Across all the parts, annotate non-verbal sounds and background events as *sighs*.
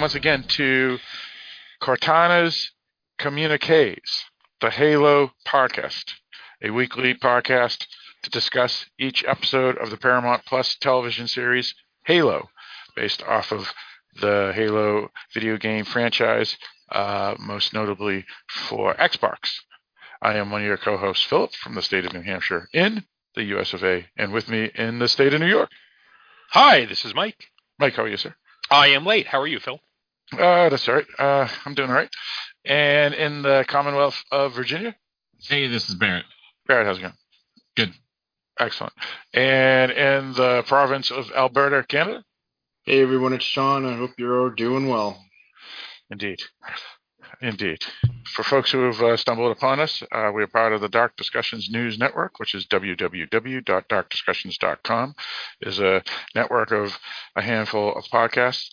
Welcome once again to Cortana's Communiques, the Halo podcast, a weekly podcast to discuss each episode of the Paramount Plus television series Halo, based off of the Halo video game franchise, uh, most notably for Xbox. I am one of your co-hosts, Philip, from the state of New Hampshire in the US of A, and with me in the state of New York. Hi, this is Mike. Mike, how are you, sir? I am late. How are you, Phil? Uh, that's all right. Uh, I'm doing all right. And in the Commonwealth of Virginia? Hey, this is Barrett. Barrett, how's it going? Good. Excellent. And in the province of Alberta, Canada? Hey everyone, it's Sean. I hope you're doing well. Indeed. Indeed. For folks who have uh, stumbled upon us, uh, we are part of the Dark Discussions News Network, which is www.darkdiscussions.com. is a network of a handful of podcasts.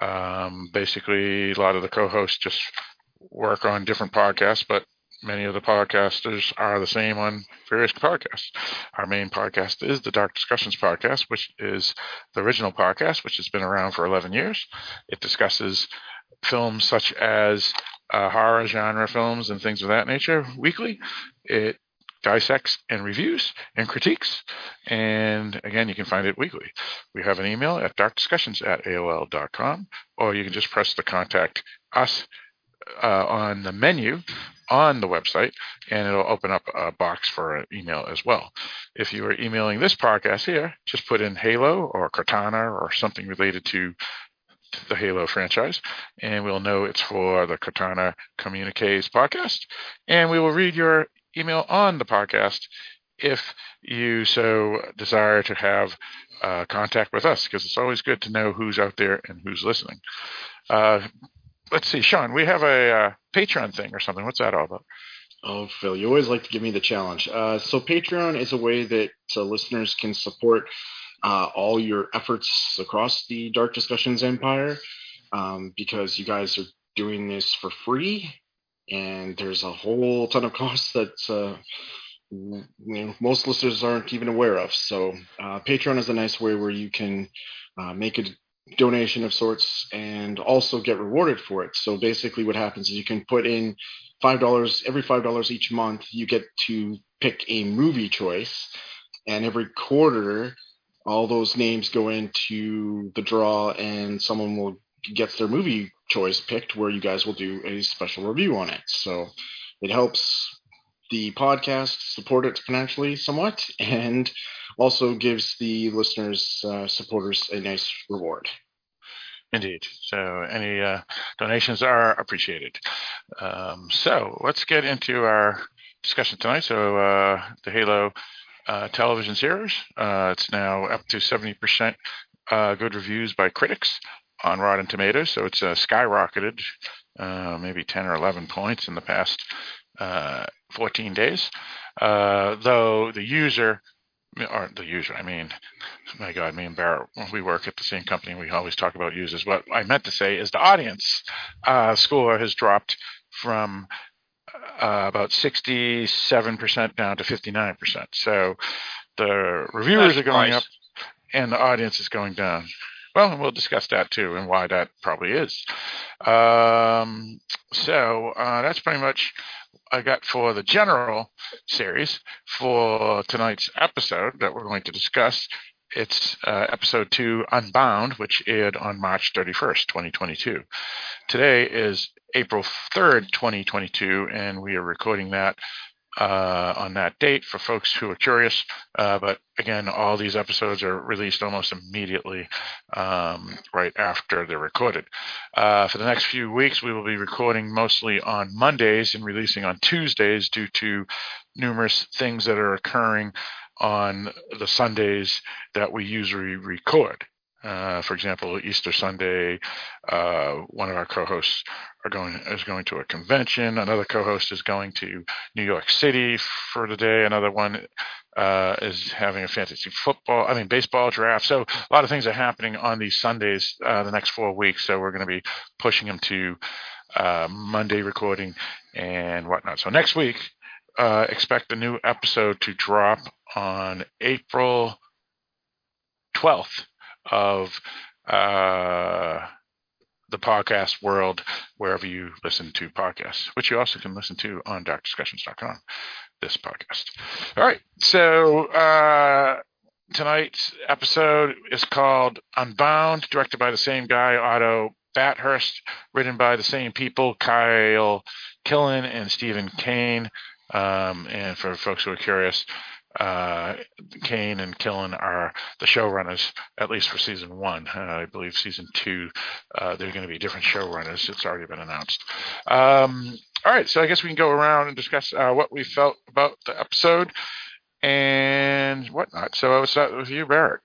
Um, basically, a lot of the co-hosts just work on different podcasts, but many of the podcasters are the same on various podcasts. Our main podcast is the Dark Discussions podcast, which is the original podcast, which has been around for 11 years. It discusses films such as uh, horror genre films and things of that nature weekly. It dissects and reviews and critiques. And again, you can find it weekly. We have an email at darkdiscussions at AOL.com, or you can just press the contact us uh, on the menu on the website, and it'll open up a box for an email as well. If you are emailing this podcast here, just put in Halo or Cortana or something related to the Halo franchise, and we'll know it's for the Cortana Communiques podcast, and we will read your email on the podcast if you so desire to have uh, contact with us, because it's always good to know who's out there and who's listening. Uh, let's see, Sean, we have a uh, Patreon thing or something. What's that all about? Oh, Phil, you always like to give me the challenge. Uh, so Patreon is a way that listeners can support uh, all your efforts across the Dark Discussions Empire um, because you guys are doing this for free, and there's a whole ton of *laughs* costs that uh, you know, most listeners aren't even aware of. So uh, Patreon is a nice way where you can uh, make a donation of sorts and also get rewarded for it. So basically, what happens is you can put in five dollars every five dollars each month. You get to pick a movie choice, and every quarter all those names go into the draw and someone will gets their movie choice picked where you guys will do a special review on it so it helps the podcast support it financially somewhat and also gives the listeners uh, supporters a nice reward Indeed. So any uh, donations are appreciated. Um, so let's get into our discussion tonight. So uh, the Halo uh, television series. Uh, it's now up to 70% uh, good reviews by critics on Rotten Tomatoes. So it's uh, skyrocketed uh, maybe 10 or 11 points in the past uh, 14 days. though the user, or the user, I mean, my God, me and Barrett, we work at the same company. We always talk about users. What I meant to say is the audience score has dropped from uh, about 67% down to 59%. So the reviewers are going up and the audience is going down. Well, and we'll discuss that too and why that probably is. Um, so uh, that's pretty much I got for the general series for tonight's episode that we're going to discuss. It's uh, episode two, Unbound, which aired on March 31st, 2022. Today is April 3rd, 2022, and we are recording that uh, on that date for folks who are curious. Uh, but again, all these episodes are released almost immediately um, right after they're recorded. Uh, for the next few weeks, we will be recording mostly on Mondays and releasing on Tuesdays due to numerous things that are occurring on the Sundays that we usually record. Uh, for example, Easter Sunday, uh, one of our co-hosts going is going to a convention. Another co-host is going to New York City for the day. Another one uh, is having a fantasy football, I mean baseball draft. So a lot of things are happening on these Sundays uh, the next four weeks. So we're going to be pushing them to uh, Monday recording and whatnot. So next week, uh, expect a new episode to drop on April 12th of uh, the podcast world wherever you listen to podcasts, which you also can listen to on darkdiscussions.com. This podcast. All right, so uh, tonight's episode is called Unbound, directed by the same guy, Otto Bathurst, written by the same people, Kyle Killen and Steven Kane. Um, and for folks who are curious, uh, Kane and Killen are the showrunners, at least for season one. Uh, I believe season two, uh, they're going to be different showrunners. It's already been announced. Um, all right, so I guess we can go around and discuss uh, what we felt about the episode and whatnot. So I will start with you, Barrett.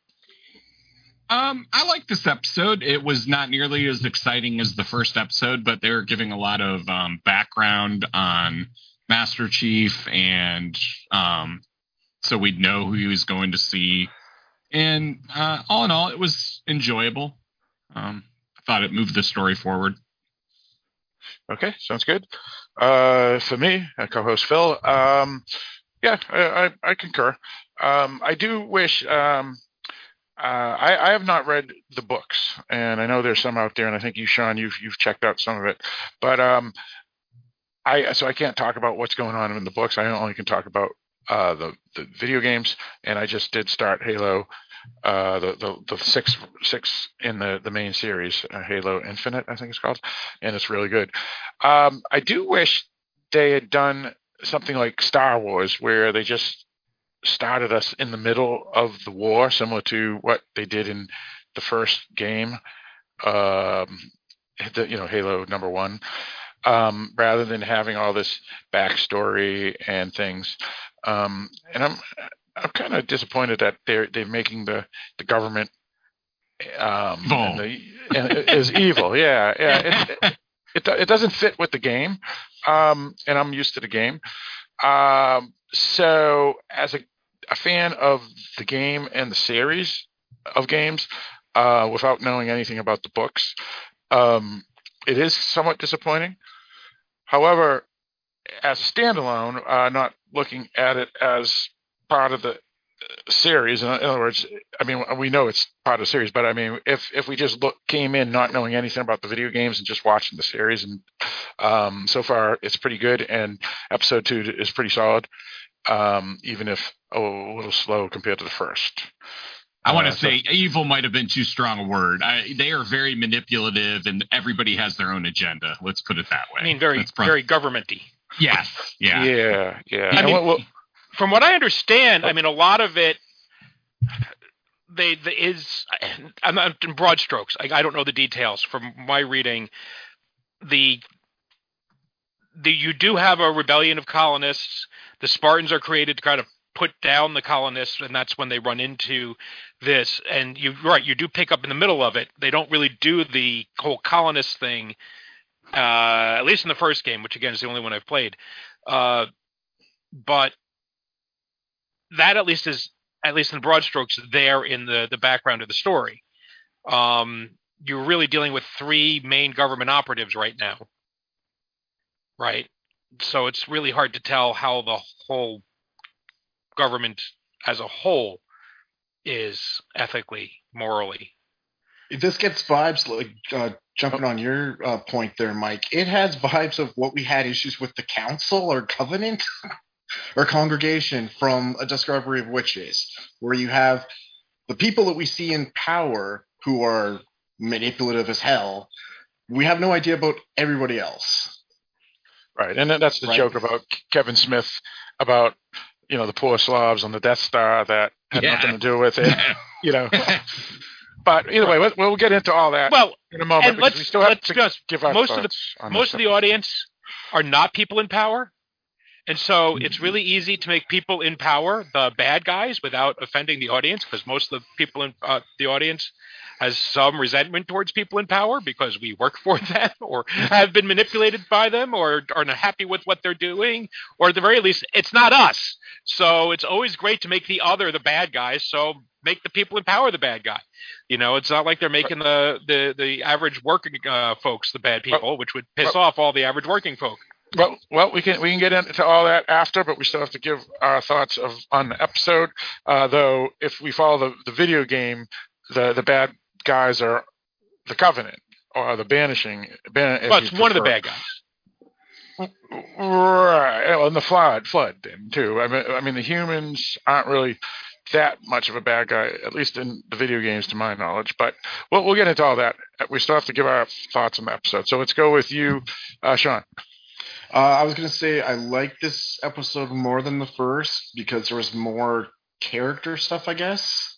Um, I like this episode. It was not nearly as exciting as the first episode, but they're giving a lot of um, background on Master Chief, and um, so we'd know who he was going to see. And uh, all in all, it was enjoyable. Um, I thought it moved the story forward. Okay, sounds good. Uh, for me, co-host Phil, um, yeah, I, I, I concur. Um, I do wish. Um, uh, I, I, have not read the books, and I know there's some out there, and I think you, Sean, you've you've checked out some of it. But um, I so I can't talk about what's going on in the books. I only can talk about uh, the the video games, and I just did start Halo, uh, the, the the six six in the the main series, uh, Halo Infinite, I think it's called, and it's really good. Um, I do wish they had done something like Star Wars, where they just started us in the middle of the war, similar to what they did in the first game, um, the, you know, Halo number one, um, rather than having all this backstory and things. Um, and I'm I'm kind of disappointed that they're they're making the the government um, and the, and is evil. Yeah, yeah. It, *laughs* it, it, it doesn't fit with the game, um, and I'm used to the game. Um, so as a, a fan of the game and the series of games, uh, without knowing anything about the books, um, it is somewhat disappointing. However, as standalone, uh, not looking at it as part of the series. In other words, I mean, we know it's part of the series, but I mean, if if we just look came in not knowing anything about the video games and just watching the series, and um, so far it's pretty good, and episode two is pretty solid, um, even if a little slow compared to the first. I want to uh, say so, evil might have been too strong a word. I, they are very manipulative, and everybody has their own agenda. Let's put it that way. I mean, very very governmenty. Yes. Yeah. Yeah. Yeah. I mean, what, from what I understand, I mean, a lot of it they the, is I'm not in broad strokes. I, I don't know the details from my reading. The the you do have a rebellion of colonists. The Spartans are created to kind of put down the colonists, and that's when they run into this. And you're right, you do pick up in the middle of it. They don't really do the whole colonist thing, uh, at least in the first game, which again is the only one I've played. Uh, but that at least is at least in broad strokes there in the the background of the story. Um, you're really dealing with three main government operatives right now, right? So it's really hard to tell how the whole government as a whole is ethically, morally. This gets vibes like uh, jumping on your uh, point there, Mike. It has vibes of what we had issues with the council or covenant. *laughs* or congregation from a discovery of witches, where you have the people that we see in power who are manipulative as hell. We have no idea about everybody else. Right, and that's the right. joke about Kevin Smith about you know the poor Slavs on the Death Star that had yeah. nothing to do with it. *laughs* you know. But either way, we'll get into all that well, in a moment. And let's, we still have let's to give our most of the most of the audience are not people in power. And so mm-hmm. it's really easy to make people in power the bad guys without offending the audience because most of the people in uh, the audience has some resentment towards people in power because we work *laughs* for them or have been manipulated by them or are not happy with what they're doing or at the very least it's not us. So it's always great to make the other the bad guys. So make the people in power the bad guy. You know, it's not like they're making the the the average working uh, folks the bad people, which would piss off all the average working folk. Well, well, we can we can get into all that after, but we still have to give our thoughts of on the episode. Uh, though, if we follow the, the video game, the the bad guys are the Covenant or the banishing. Ban- Well, it's one of the bad guys. Right, and the flood, flood then too. I mean, I mean, the humans aren't really that much of a bad guy, at least in the video games, to my knowledge. But we'll, we'll get into all that. We still have to give our thoughts on the episode. So let's go with you, uh, Sean. Uh, I was gonna say I like this episode more than the first because there was more character stuff, I guess.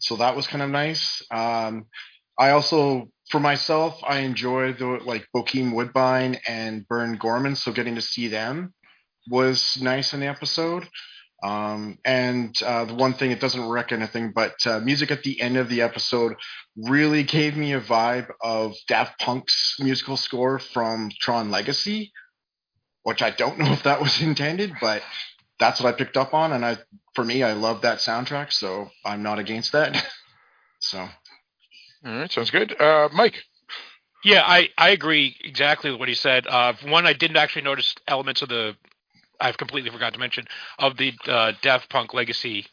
So that was kind of nice. Um, I also, for myself, I enjoy the like Bokeem Woodbine and Burn Gorman. So getting to see them was nice in the episode. Um, and uh, the one thing it doesn't wreck anything, but uh, music at the end of the episode really gave me a vibe of Daft Punk's musical score from Tron Legacy which I don't know *laughs* if that was intended, but that's what I picked up on. And I, for me, I love that soundtrack, so I'm not against that. *laughs* so All right, sounds good. Uh, Mike. Yeah, I, I agree exactly with what he said. Uh, one, I didn't actually notice elements of the. I've completely forgot to mention of the uh, Daft Punk Legacy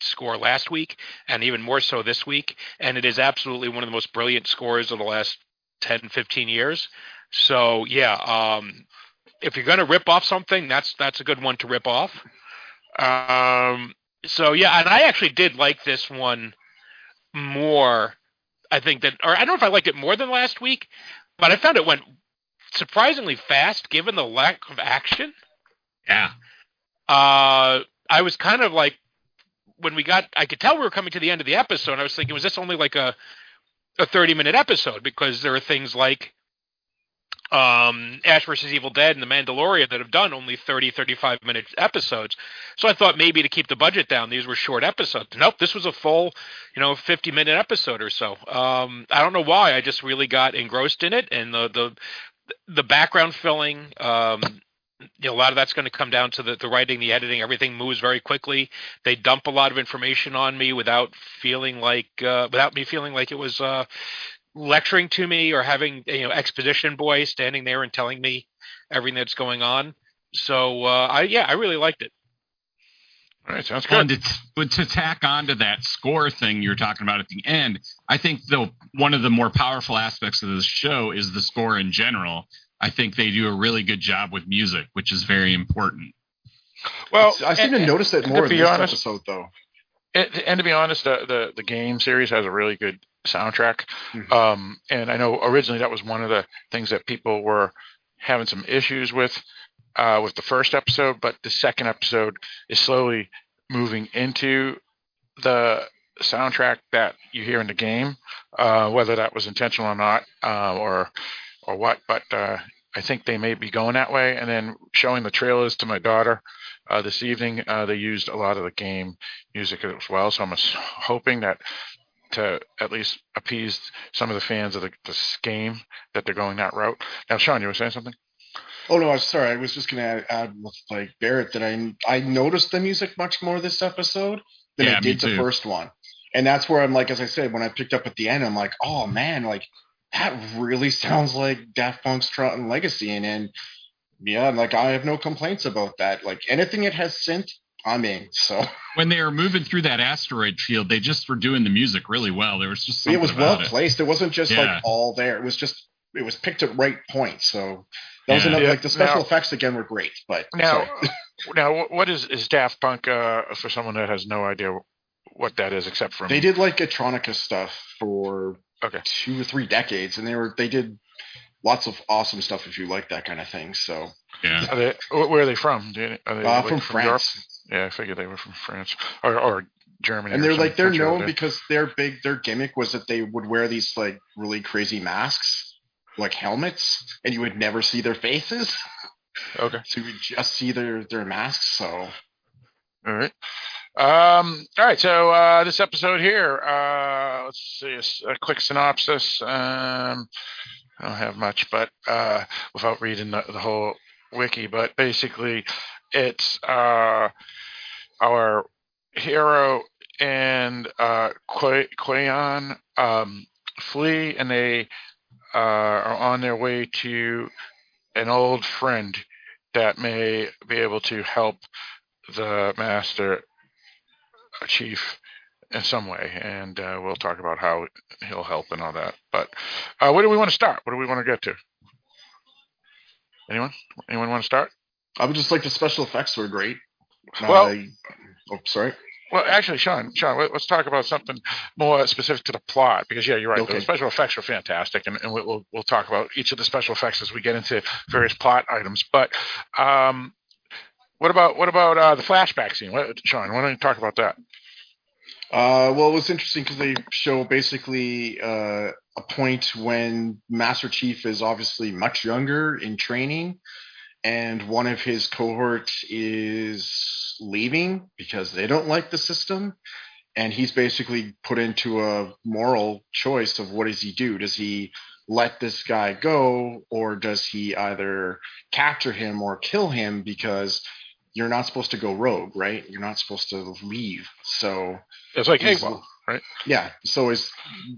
score last week, and even more so this week. And it is absolutely one of the most brilliant scores of the last 10, 15 years. So yeah, um, if you're going to rip off something, that's that's a good one to rip off. Um, so yeah, and I actually did like this one more. I think that, or I don't know if I liked it more than last week, but I found it went surprisingly fast given the lack of action. Yeah. Uh, I was kind of like when we got, I could tell we were coming to the end of the episode. I was thinking, was this only like a a 30 minute episode? Because there are things like um, Ash versus Evil Dead and The Mandalorian that have done only 30, 35 minute episodes. So I thought maybe to keep the budget down, these were short episodes. Nope, this was a full, you know, 50 minute episode or so. Um, I don't know why. I just really got engrossed in it, and the the the background filling. Um, you know, a lot of that's going to come down to the, the writing, the editing. Everything moves very quickly. They dump a lot of information on me without feeling like, uh, without me feeling like it was uh, lecturing to me or having you know exposition boy standing there and telling me everything that's going on. So uh, I yeah, I really liked it. All right, sounds Well, good. and to, but to tack onto that score thing you're talking about at the end, I think the one of the more powerful aspects of this show is the score in general. I think they do a really good job with music, which is very important. Well, I seem to and- notice it and more to in be this honest- episode, though. And, and to be honest, the, the the game series has a really good soundtrack. Mhm. Um, and I know originally that was one of the things that people were having some issues with uh, with the first episode, but the second episode is slowly moving into the soundtrack that you hear in the game, uh, whether that was intentional or not, uh, or or what. But uh, I think they may be going that way. And then showing the trailers to my daughter uh, this evening, uh, they used a lot of the game music as well. So I'm hoping that to at least appease some of the fans of the, this game that they're going that route. Now, Sean, you were saying something? Oh no, I'm sorry. I was just gonna add, add with like Barrett that I I noticed the music much more this episode than Yeah, I did the first one, and that's where I'm like, as I said, when I picked up at the end, I'm like, oh man, like that really sounds like Daft Punk's Tron Legacy, and then yeah, like I have no complaints about that. Like anything it has synth, I'm in. So *laughs* When they were moving through that asteroid field, they just were doing the music really well. There was just it was well about it. placed. It wasn't just Yeah. like all there. It was just it was picked at right points. So that was Yeah. another Yeah, like the special now- effects again were great. But Now, *laughs* now, what is is Daft Punk uh, for someone that has no idea what that is, except from They did like electronica stuff for Okay. two or three decades, and they were they did lots of awesome stuff if you like that kind of thing. So Yeah. Are they, where are they from? Are they uh, like, from Europe? France, Yeah, I figured they were from France or, or Germany. and they're some like they're known there. because their big their gimmick was that they would wear these like really crazy masks, like helmets, and you would never see their faces, Okay. so you would just see their their masks. So All right. Um, all right. So uh, this episode here, uh, let's see a quick synopsis. Um, I don't have much, but uh, without reading the, the whole wiki, but basically, it's uh, our hero and uh, Quayon um, flee, and they uh, are on their way to an old friend that may be able to help the master chief in some way, and uh, we'll talk about how he'll help and all that. But uh, where do we want to start? What do we want to get to? Anyone? Anyone want to start? I would just like the special effects were great. Well- Uh, oh, sorry. Well, actually, Sean, Sean, let- let's talk about something more specific to the plot because yeah, you're right. Okay. The special effects were fantastic, and, and we'll we'll talk about each of the special effects as we get into various plot items. But um, what about what about uh, the flashback scene? What, Sean, why don't you talk about that? Uh, well, it was interesting because they show basically uh, a point when Master Chief is obviously much younger in training, and one of his cohort is leaving because they don't like the system, and he's basically put into a moral choice of what does he do? Does he let this guy go, or does he either capture him or kill him because you're not supposed to go rogue, right? You're not supposed to leave. So It's like hey, well, right? yeah, so is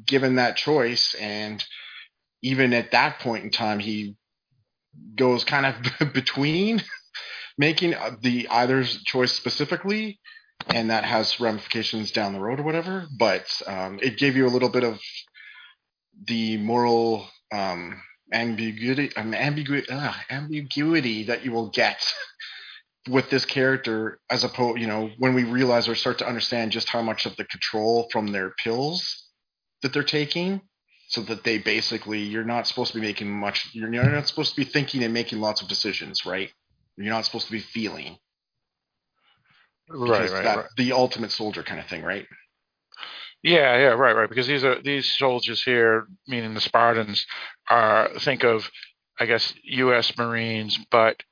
given that choice, and even at that point in time, he goes kind of *laughs* between making the either choice specifically, and that has ramifications down the road or whatever. But um, it gave you a little bit of the moral um, ambiguity, um, ambiguity, uh, ambiguity that you will get *laughs* with this character as opposed you know when we realize or start to understand just how much of the control from their pills that they're taking so that they basically you're not supposed to be making much you're not supposed to be thinking and making lots of decisions right you're not supposed to be feeling Right, right, that- right. the ultimate soldier kind of thing right Yeah, yeah, right, right. Because these are these soldiers here, meaning the Spartans, are think of, I guess, U.S. Marines, but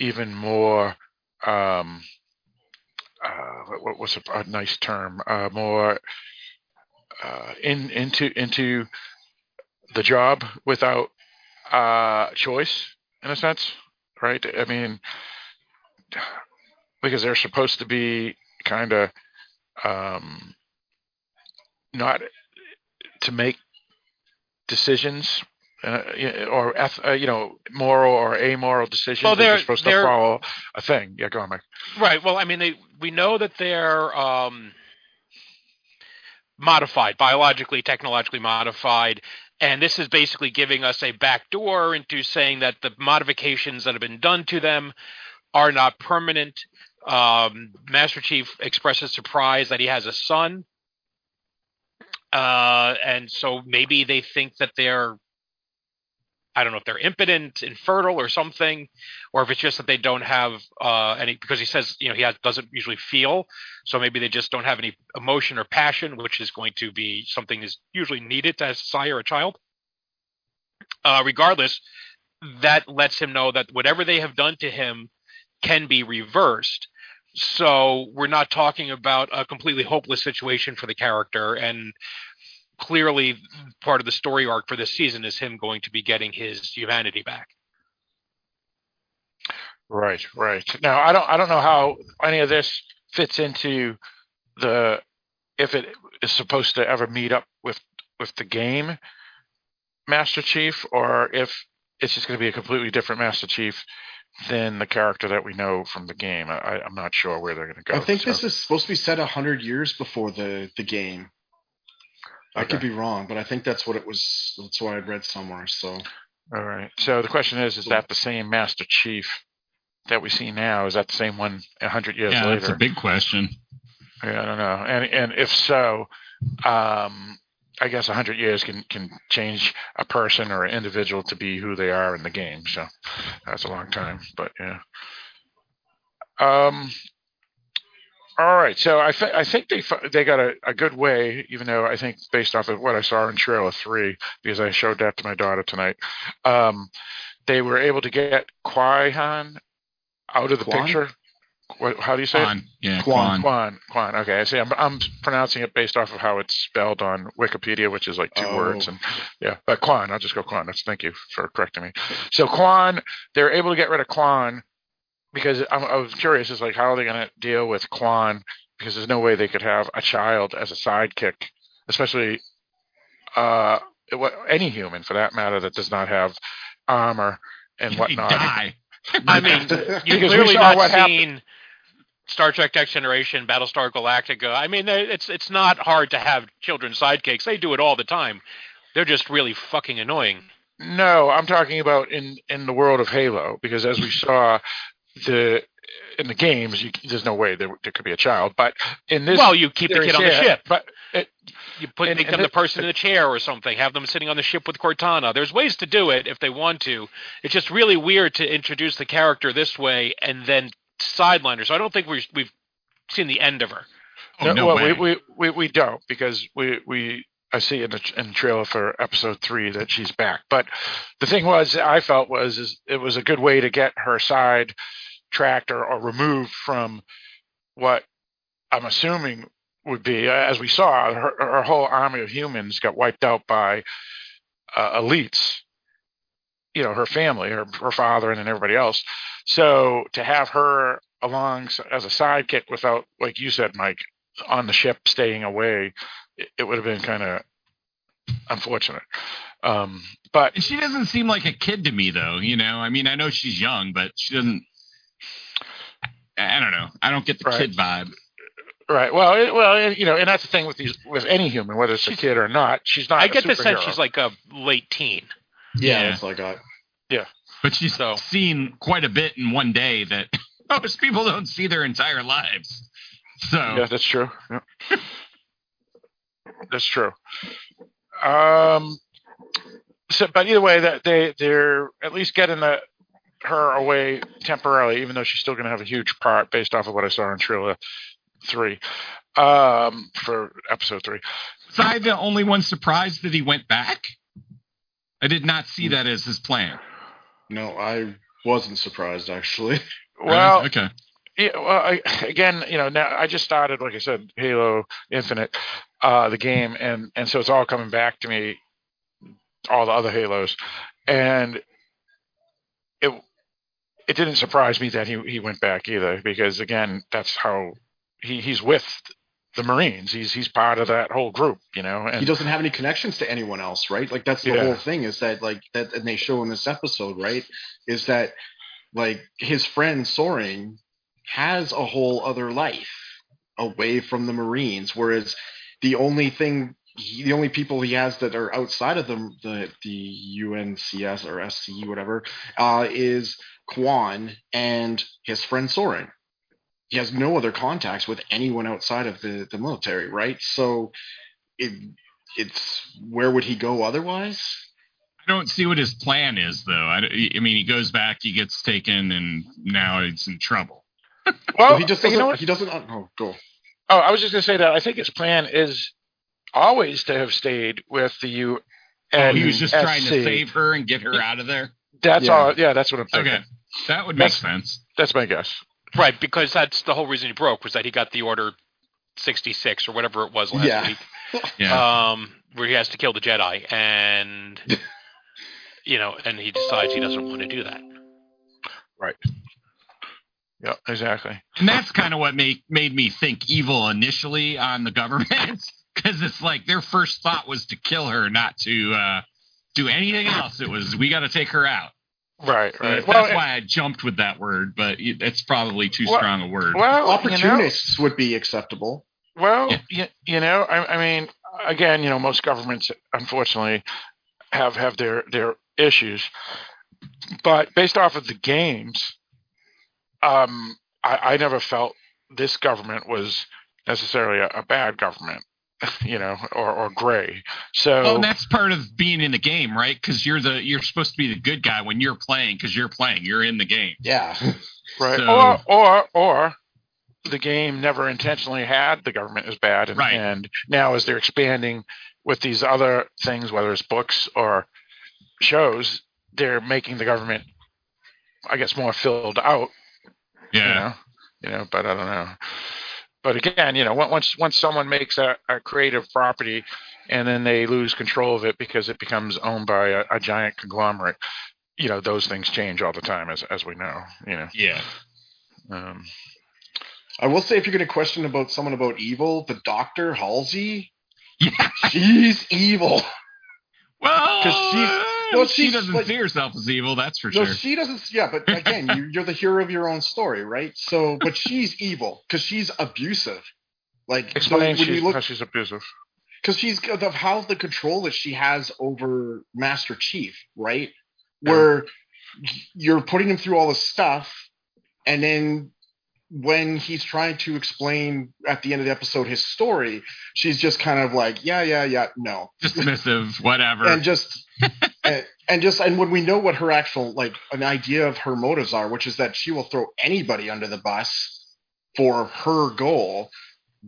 even more. Um, uh, what, what's a, a nice term? Uh, more uh, in into into the job without uh, choice, in a sense, right? I mean, because they're supposed to be kind of. Um, not to make decisions uh, or uh, you know moral or amoral decisions. Well, they're, they're- supposed they're- to follow a thing. Yeah, go on, Mike. Right. Well, I mean, they we know that they're um, modified, biologically, technologically modified, and this is basically giving us a backdoor into saying that the modifications that have been done to them are not permanent. Um, Master Chief expresses surprise that he has a son, uh, and so maybe they think that they're. I don't know if they're impotent, infertile, or something or if it's just that they don't have uh, any because he says you know he has, doesn't usually feel so maybe they just don't have any emotion or passion which is going to be something is usually needed to sire a child. Uh, regardless that lets him know that whatever they have done to him can be reversed. So we're not talking about a completely hopeless situation for the character and clearly part of the story arc for this season is him going to be getting his humanity back Right, right. Now I don't I don't know how any of this fits into the if it is supposed to ever meet up with with the game Master Chief or if it's just going to be a completely different Master Chief than the character that we know from the game. I, I'm not sure where they're going to go. i think so- this is supposed to be set 100 years before the the game i could be wrong but i think that's what it was that's what i read somewhere so All right. So the question is: Is that the same Master Chief that we see now? Is that the same one a hundred years yeah, later? that's a big question. Yeah, I don't know. And and if so, um, I guess a hundred years can can change a person or an individual to be who they are in the game. So that's a long time. But yeah. Um. All right. So I th- I think they they got a, a good way, even though I think based off of what I saw in trailer three, because I showed that to my daughter tonight. Um, they were able to get Qui-Han out of the Kwan? picture. What, how do you say it? Kwan, yeah, Kwan. Kwan. Kwan, Kwan. Okay, I see. I'm I'm pronouncing it based off of how it's spelled on Wikipedia, which is like two Oh. words, and yeah, but Kwan. I'll just go Kwan. That's thank you for correcting me. So Kwan, they're able to get rid of Kwan because I'm, I was curious. Is like how are they going to deal with Kwan? Because there's no way they could have a child as a sidekick, especially uh any human for that matter that does not have armor and whatnot. die. *laughs* I mean, *laughs* you've clearly saw not what happened- Star Trek Next Generation, Battlestar Galactica. I mean, it's it's not hard to have children sidekicks. They do it all the time. They're just really fucking annoying. No, I'm talking about in in the world of Halo because as we saw the in the games, you, there's no way there, there could be a child. But in this, well, you keep the kid on the ship. But it, You put And- make and them the it- person in the chair or something. Have them sitting on the ship with Cortana. There's ways to do it if they want to. It's just really weird to introduce the character this way and then sideline her. So I don't think we've we've seen the end of her. Oh, no well, way. we, we we we don't because we we I see in the in the trailer for episode three that she's back. But the thing was, I felt was it was a good way to get her side tracked or, or removed from what I'm assuming would be, uh, as we saw, her, her whole army of humans got wiped out by uh, elites. You know, her family, her her father, and then everybody else. So to have her along as a sidekick without, like you said, Mike, on the ship staying away, it, it would have been kind of unfortunate. Um, but she doesn't seem like a kid to me, though. You know, I mean, I know she's young, but she doesn't. I I don't know. I don't get the Right. kid vibe. right, well, it, well, it- you know, and that's the thing with these with any human, whether it's a kid or not. She's not. I get the sense she's like a late teen. Yeah, Yeah. that's what I got. But she's So- seen quite a bit in one day that *laughs* most people don't see their entire lives. So Yeah, that's true. Yeah. That's true. Um, so, but either way, that they they're at least getting the her away temporarily, even though she's still going to have a huge part based off of what I saw in trailer three, um, for episode three. was I the only one surprised that he went back? I did not see that as his plan. No, I wasn't surprised actually. *laughs* Well, Really? okay. Yeah, well, I, again, you know, now I just started, like I said, Halo Infinite, uh, the game, and and so it's all coming back to me, all the other Halos, and it it didn't surprise me that he he went back either, because again, that's how he he's with the Marines. He's he's part of that whole group, you know, he doesn't have any connections to anyone else, right? Like that's the Yeah. whole thing is that like that and they show in this episode, right? Is that like his friend Soren has a whole other life away from the Marines, whereas the only thing he, the only people he has that are outside of the the, the UNCS or SC whatever uh, is Kwan and his friend Soren. He has no other contacts with anyone outside of the, the military, right? So it it's where would he go otherwise? I don't see what his plan is, though. I, I mean, he goes back, he gets taken, and now he's in trouble. well, Well, he just doesn't. know he doesn't. Oh, go. Oh, I was just gonna say that I think his plan is always to have stayed with the U. Oh, he was just NSC. trying to save her and get her out of there. That's Yeah. all. Yeah, that's what I'm thinking. Okay, that would make That's- sense. That's my guess. Right, because that's the whole reason he broke was that he got the order 66 or whatever it was last Yeah. week. *laughs* Yeah. um, where he has to kill the Jedi, and *laughs* you know, and he decides he doesn't want to do that. Yeah, exactly. And that's kind of what made made me think evil initially on the government, *laughs* because it's like their first thought was to kill her, not to uh, do anything else. It was we got to take her out. Right, So right. that's well, why I jumped with that word, but it's probably too Well- strong a word. well, you know, Opportunists would be acceptable. well, Yeah. you, you know, I, I mean, again, you know, most governments, unfortunately, have have their their issues, but based off of the games, um, I, I never felt this government was necessarily a, a bad government, *laughs* you know, or or gray. So Well, and that's part of being in the game, right? Because you're the you're supposed to be the good guy when you're playing, because you're playing, you're in the game. Yeah. *laughs* Right. So- Or or or the game never intentionally had the government as bad, and, Right. and now as they're expanding with these other things, whether it's books or shows, they're making the government, I guess, more filled out. Yeah. You know, you know, but I don't know. But again, you know, once once someone makes a, a creative property and then they lose control of it because it becomes owned by a, a giant conglomerate, you know, those things change all the time, as as we know. You know. Yeah. Um, I will say, if you're going to question about someone about evil, the Doctor Halsey, *laughs* Yeah. she's evil. Well, 'Cause she's- Well, she she's, doesn't like- see herself as evil, that's for No, sure. she doesn't. Yeah, but again, you, you're the hero of your own story, right? So, but she's evil because she's abusive. Like so Explain when she's, you look, how she's abusive. because she's of how the control that she has over Master Chief, right? Yeah. Where you're putting him through all this stuff, and then when he's trying to explain at the end of the episode his story, she's just kind of like, yeah, yeah, yeah, no, Dismissive, whatever. and just *laughs* and, and just and when we know what her actual like an idea of her motives are which is that she will throw anybody under the bus for her goal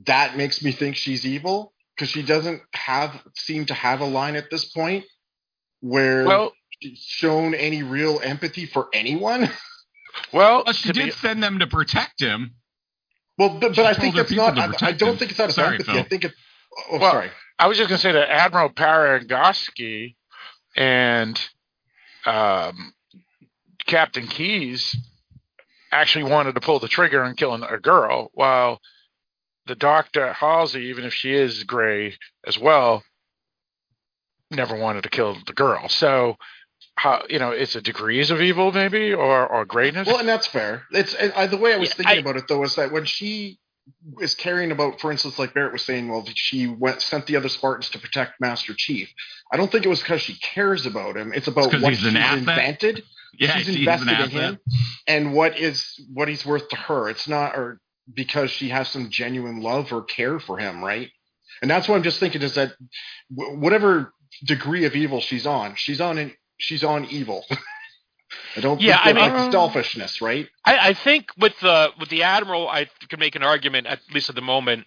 that makes me think she's evil because she doesn't have seem to have a line at this point where Well, she's shown any real empathy for anyone well, well, she did be- send them to protect him. well but, but i think her that's people not I, I don't think it's out of Sorry, empathy Phil. i think it oh Well, sorry I was just going to say that Admiral Parangosky and um, Captain Keyes actually wanted to pull the trigger on killing a girl, while the Doctor Halsey, even if she is gray as well, never wanted to kill the girl. So, how you know, it's a degrees of evil, maybe, or or greatness. Well, and that's fair. It's I, the way I was Yeah, thinking I- about it though is that when she is caring about, for instance, like Barrett was saying, well, she went sent the other Spartans to protect Master Chief. I don't think it was because she cares about him. It's about 'cause what he's she's invented. *laughs* Yeah, she's she's invested in him, and what is what he's worth to her. It's not or because she has some genuine love or care for him, right? And that's what I'm just thinking is that whatever degree of evil she's on, she's on an, she's on evil. *laughs* I don't Yeah, think I mean- selfishness, right? I, I think with the with the admiral, I could make an argument at least at the moment.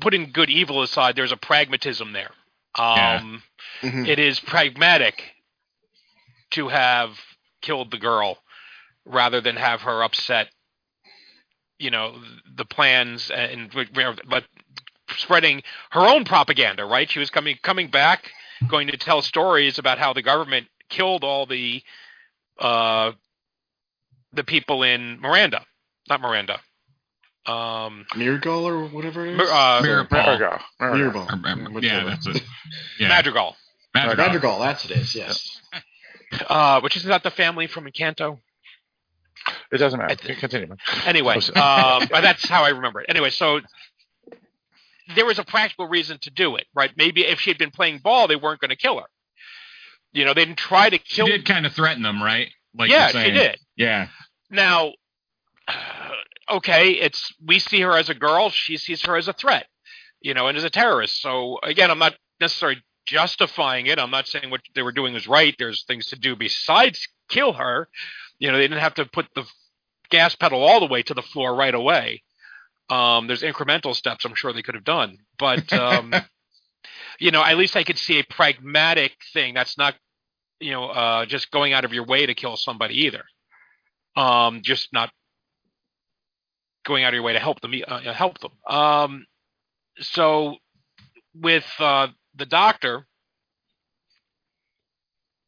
Putting good evil aside, there's a pragmatism there. Yeah. Um, Mhm. It is pragmatic to have killed the girl rather than have her upset. You know the plans and but spreading her own propaganda. Right? She was coming coming back, going to tell stories about how the government killed all the uh, the people in Miranda, not Miranda. Um, Miracle or whatever it is. Mir- uh, Mirabelle. Marigold. Mirabelle. Or- or- yeah, that's it. Yeah. *laughs* Madrigal, Madrigal. Madrigal, that's it is. Yes. *laughs* uh, which is not the family from Encanto. It doesn't matter. Th- Continue. Anyway, *laughs* um, but that's how I remember it. Anyway, so there was a practical reason to do it, right? Maybe if she had been playing ball, they weren't going to kill her. You know, they didn't try to She kill. did kind of threaten them, right? Like yeah, she did. Yeah. Now, *sighs* okay, it's we see her as a girl, she sees her as a threat, you know, and as a terrorist. So again, I'm not necessarily justifying it. I'm not saying what they were doing was right. There's things to do besides kill her. You know, they didn't have to put the gas pedal all the way to the floor right away. Um, there's incremental steps I'm sure they could have done, but *laughs* um, you know, at least I could see a pragmatic thing. That's not, you know, uh, just going out of your way to kill somebody either. Um, just not going out of your way to help them. Uh, help them. Um, so with uh, the doctor,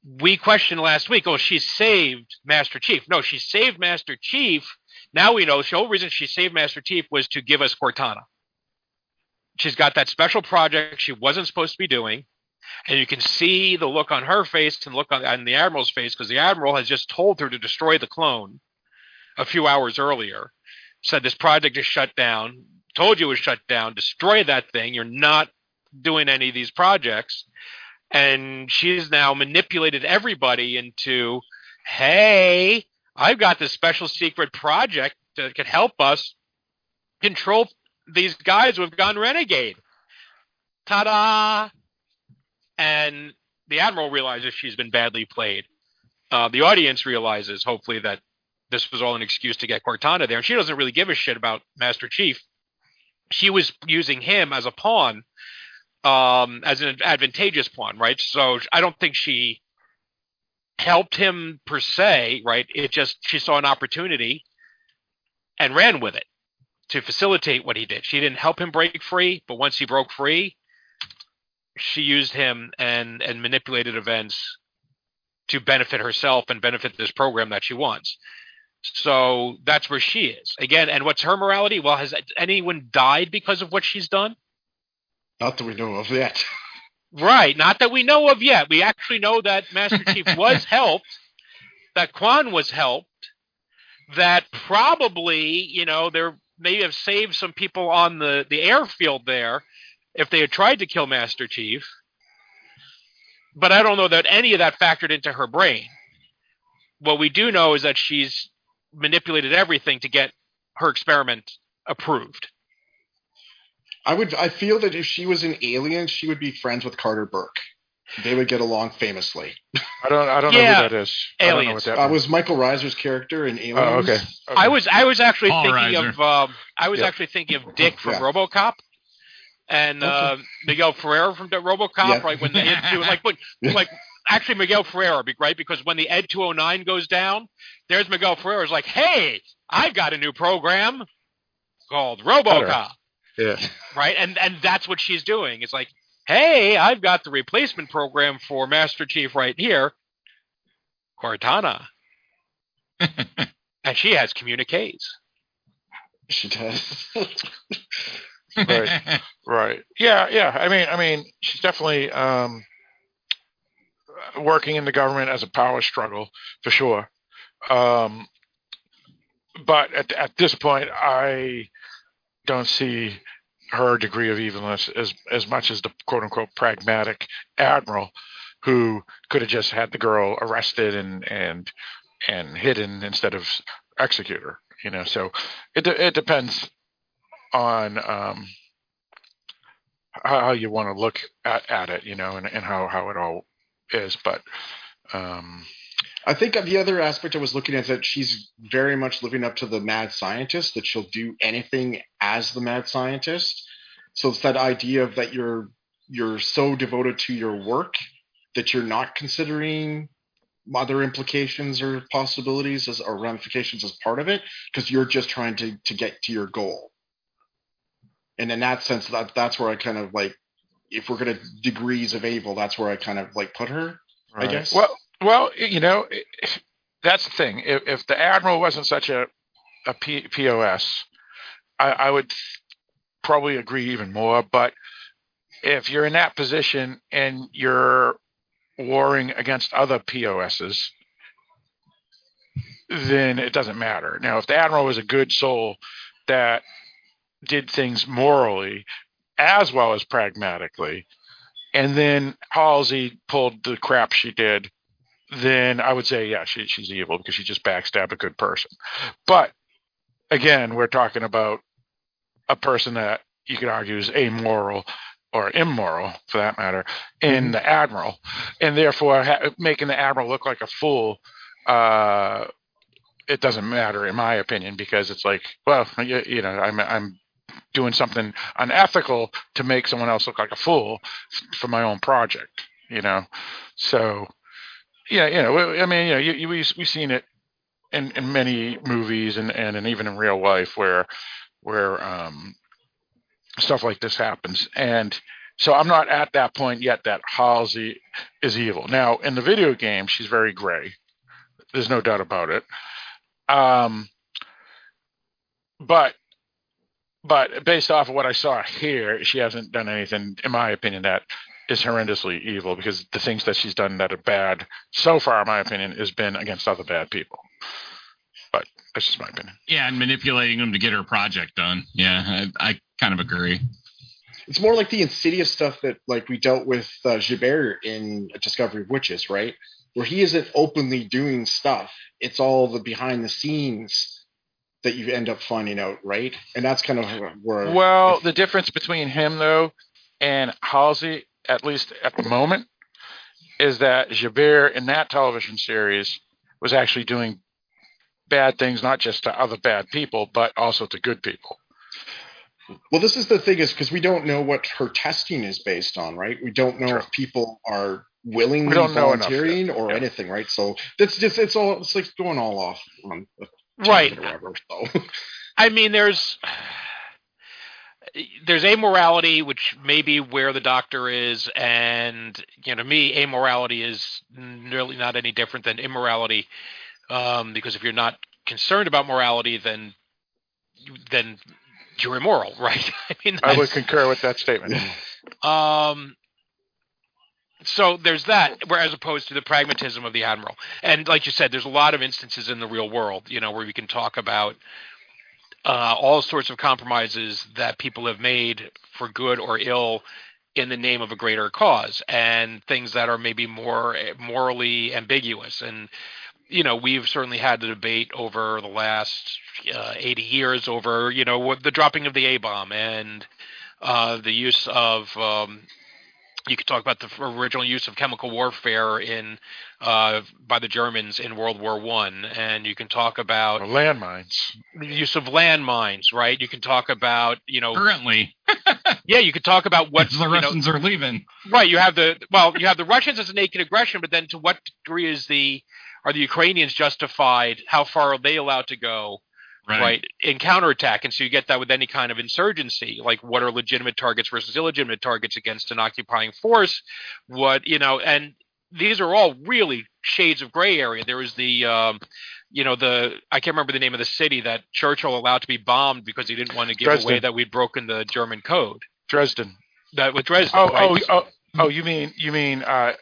we questioned last week. Oh, she saved Master Chief. No, she saved Master Chief. Now we know the whole reason she saved Master Chief was to give us Cortana. She's got that special project she wasn't supposed to be doing. And you can see the look on her face and look on, on the Admiral's face because the Admiral has just told her to destroy the clone a few hours earlier. Said this project is shut down. Told you it was shut down. Destroy that thing. You're not doing any of these projects. And she's now manipulated everybody into, hey, I've got this special secret project that could help us control these guys who have gone renegade. Ta da! And the Admiral realizes she's been badly played. Uh, the audience realizes, hopefully, that this was all an excuse to get Cortana there. And she doesn't really give a shit about Master Chief. She was using him as a pawn, um, as an advantageous pawn, right? So I don't think she helped him per se, right? It just, she saw an opportunity and ran with it to facilitate what he did. She didn't help him break free, but once he broke free, she used him and and manipulated events to benefit herself and benefit this program that she wants. So that's where she is. Again, and what's her morality? Well, has anyone died because of what she's done? Not that we know of yet. *laughs* Right. Not that we know of yet. We actually know that Master Chief *laughs* was helped, that Kwan was helped, that probably, you know, there may have saved some people on the, the airfield there if they had tried to kill Master Chief. But I don't know that any of that factored into her brain. What we do know is that she's manipulated everything to get her experiment approved. I would. I feel that if she was an alien, she would be friends with Carter Burke. They would get along famously. I don't. I don't know who that is. I don't know what aliens. that Uh, was Michael Reiser's character in Aliens? Oh, okay. I was I was actually Paul thinking Reiser. of um, I was Yep. actually thinking of Dick from Yeah. RoboCop and uh, Miguel Ferrer from the RoboCop. Yeah. Right when the Ed two, like when, like actually Miguel Ferrer, be- right? Because when the Ed two hundred nine goes down, there's Miguel Ferrer is like, hey, I've got a new program called RoboCop, Yeah. right? And and that's what she's doing. It's like, hey, I've got the replacement program for Master Chief right here, Cortana, *laughs* and she has communiques. She does. *laughs* Right. Right. Yeah. Yeah. I mean, I mean, she's definitely um, working in the government as a power struggle for sure. Um, but at at this point, I don't see her degree of evilness as as much as the quote unquote pragmatic admiral who could have just had the girl arrested and and and hidden instead of execute her. You know, so it it depends on um, how how you want to look at, at it, you know, and, and how, how it all is. But um, I think the other aspect I was looking at is that she's very much living up to the mad scientist, that she'll do anything as the mad scientist. So it's that idea of that you're you're so devoted to your work that you're not considering other implications or possibilities as or ramifications as part of it because you're just trying to to get to your goal. And in that sense, that that's where I kind of like, if we're gonna degrees of evil, that's where I kind of like put her. I guess. Well, well, you know, i- that's the thing. If, if the admiral wasn't such a a P, POS, I, I would probably agree even more. But if you're in that position and you're warring against other POSs, then it doesn't matter. Now, if the admiral was a good soul that did things morally as well as pragmatically, and then Halsey pulled the crap she did, then I would say, yeah, she, she's evil because she just backstabbed a good person. But again, we're talking about a person that you could argue is amoral or immoral, for that matter, in the admiral, and therefore ha- making the admiral look like a fool. Uh, it doesn't matter, in my opinion, because it's like, well, you, you know, I'm I'm doing something unethical to make someone else look like a fool f- for my own project, you know. So, yeah, you know, I mean, you know, you, you, we we've seen it in, in many movies and, and and even in real life where where um, stuff like this happens, and so I'm not at that point yet that Halsey is evil. Now, in the video game, she's very gray. There's no doubt about it. Um, but but based off of what I saw here, she hasn't done anything, in my opinion, that is horrendously evil because the things that she's done that are bad so far, in my opinion, has been against other bad people. But that's just my opinion. Yeah, and manipulating them to get her project done. Yeah, I, I kind of agree. it's more like the insidious stuff that like we dealt with uh, Gerbert in Discovery of Witches, right? Where he isn't openly doing stuff. It's all the behind the scenes that you end up finding out, right? And that's kind of where Well, the difference between him though and Halsey, at least at the moment, is that Jabir in that television series was actually doing bad things, not just to other bad people, but also to good people. well, this is the thing is because we don't know what her testing is based on, right? We don't know True. if people are willingly enough volunteering or Yeah. anything, right? So that's just it's all it's like going all off on Right. or whatever. So I mean, there's there's amorality, which may be where the doctor is, and you know, to me, amorality is really not any different than immorality, um, because if you're not concerned about morality, then then you're immoral, *laughs* right? I mean, I would concur with that statement. um, so there's that, where as opposed to the pragmatism of the admiral. And like you said, there's a lot of instances in the real world, you know, where we can talk about uh, all sorts of compromises that people have made for good or ill in the name of a greater cause, and things that are maybe more morally ambiguous. And you know, we've certainly had the debate over the last uh, 80 years over, you know, the dropping of the A bomb and uh, the use of um, you could talk about the original use of chemical warfare in uh, by the Germans in World War One, and you can talk about or landmines, the use of landmines, right? You can talk about you know currently, *laughs* yeah, you could talk about what the Russians know, are leaving, right? You have the well, you have the Russians as a naked aggression, but then to what degree is the are the Ukrainians justified? How far are they allowed to go? Right. right, in counterattack. And so you get that with any kind of insurgency, like what are legitimate targets versus illegitimate targets against an occupying force? What, you know, and these are all really shades of gray area. There was the, um, you know, the I can't remember the name of the city that Churchill allowed to be bombed because he didn't want to give Dresden. away that we'd broken the German code. Dresden. That with Dresden. Oh, right? oh, oh, oh, you mean you mean uh,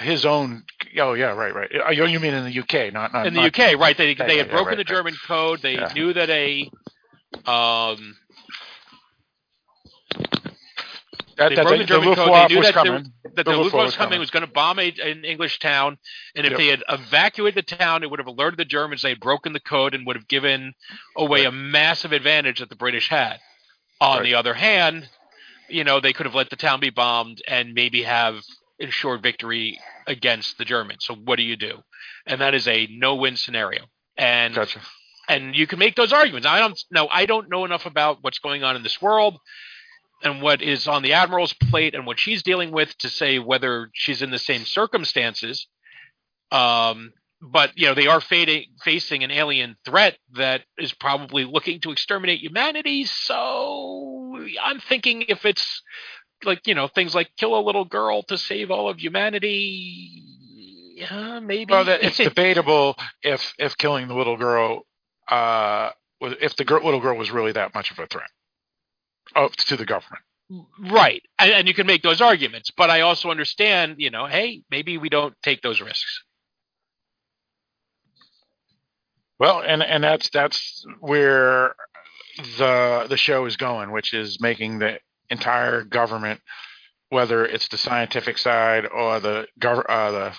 his own. Oh yeah, right, right. Oh, you mean in the UK, not not in the not, UK, right? They they had broken right, the German right. code. They yeah. knew that a um. That, they that broke the, the German the code. They knew that, coming. that the, the Luftwaffe was coming, was going to bomb a, an English town, and if yep. they had evacuated the town, it would have alerted the Germans they had broken the code and would have given away right. a massive advantage that the British had. On the other hand, you know, they could have let the town be bombed and maybe have ensured victory against the Germans. So what do you do? And that is a no-win scenario. And gotcha. and you can make those arguments. I don't know. I don't know enough about what's going on in this world and what is on the admiral's plate and what she's dealing with to say whether she's in the same circumstances. Um, but you know they are fading, facing an alien threat that is probably looking to exterminate humanity. So I'm thinking if it's like you know things like kill a little girl to save all of humanity. Yeah, maybe. Well, it's debatable if if killing the little girl, uh, if the girl, little girl was really that much of a threat, oh, to the government. Right, and, and you can make those arguments, but I also understand, you know, hey, maybe we don't take those risks. Well, and and that's that's where the the show is going, which is making the entire government, whether it's the scientific side or the gov- uh, the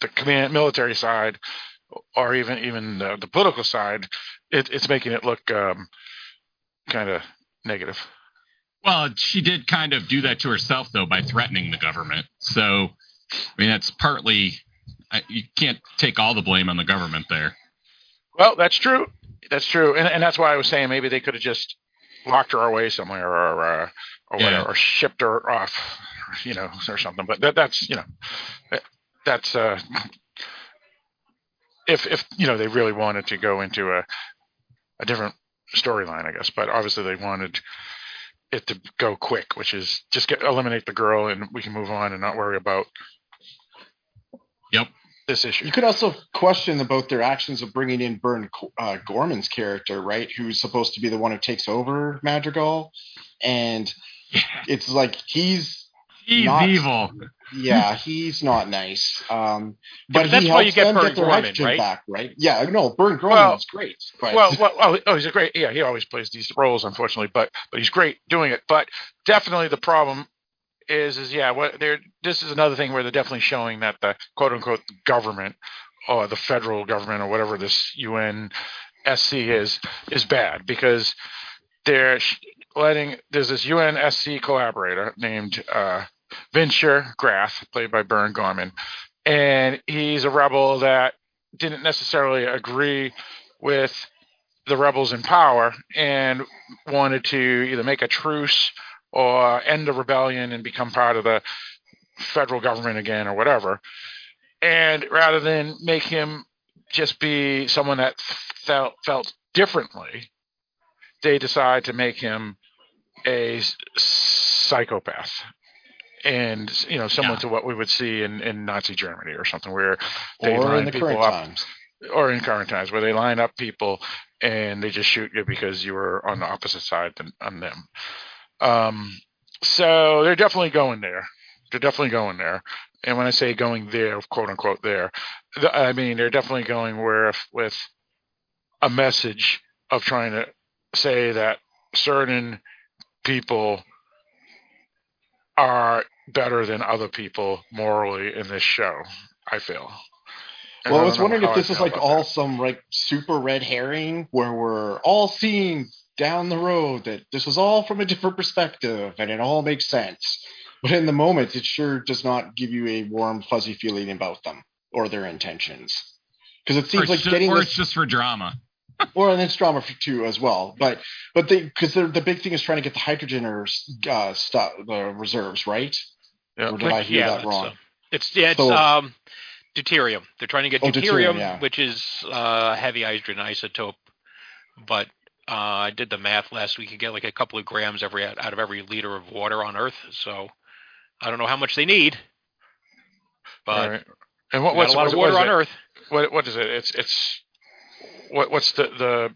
the command military side, or even even the, the political side, it, it's making it look um, kind of negative. Well, she did kind of do that to herself though by threatening the government. So, I mean, that's partly you can't take all the blame on the government there. Well, that's true. That's true, and and that's why I was saying maybe they could have just locked her away somewhere or uh, or yeah. whatever, or shipped her off, you know, or something. But that, that's you know, that's uh, if if you know they really wanted to go into a a different storyline, I guess. But obviously they wanted it to go quick, which is just get eliminate the girl and we can move on and not worry about. Yep. This issue. You could also question about their actions of bringing in Burn uh, Gorman's character, right? Who's supposed to be the one who takes over Madrigal, and *laughs* it's like he's he's not, evil. Yeah, he's not nice. Um, but yeah, that's why you get, Burn get Gorman, right? back, right? Yeah, no, Burn Gorman well, is great. But. Well, well, well, oh, he's a great. Yeah, he always plays these roles, unfortunately, but but he's great doing it. But definitely the problem is is yeah, what they're this is another thing where they're definitely showing that the quote unquote government or the federal government or whatever this UN SC is is bad because they're letting there's this UNSC collaborator named uh, Vinsher Grath, played by Burn Gorman, and he's a rebel that didn't necessarily agree with the rebels in power and wanted to either make a truce or end the rebellion and become part of the federal government again or whatever. And rather than make him just be someone that felt felt differently, they decide to make him a psychopath and you know similar yeah. to what we would see in, in Nazi Germany or something where they or line people up times. or in current times where they line up people and they just shoot you because you were on the opposite side than on them. Um, so they're definitely going there. They're definitely going there. And when I say going there, quote unquote there, I mean they're definitely going where with a message of trying to say that certain people are better than other people morally in this show. I feel. And well, I was wondering if this is like all that. some like super red herring where we're all seeing down the road that this was all from a different perspective and it all makes sense. But in the moment, it sure does not give you a warm, fuzzy feeling about them or their intentions. Because it seems like just, getting or this, it's just for drama. Or and it's drama for too as well. But but they because the big thing is trying to get the hydrogen or uh, stuff the reserves right. Yeah. Or did I hear yeah, that wrong? It's yeah, it's So- um deuterium. They're trying to get Oh, deuterium, deuterium, yeah. which is uh, heavy hydrogen isotope. But uh, I did the math last week. You get like a couple of grams every out of every liter of water on Earth. So I don't know how much they need, but All right. And what, what's a lot what's- of water what on it? Earth. What what is it? It's it's what what's the the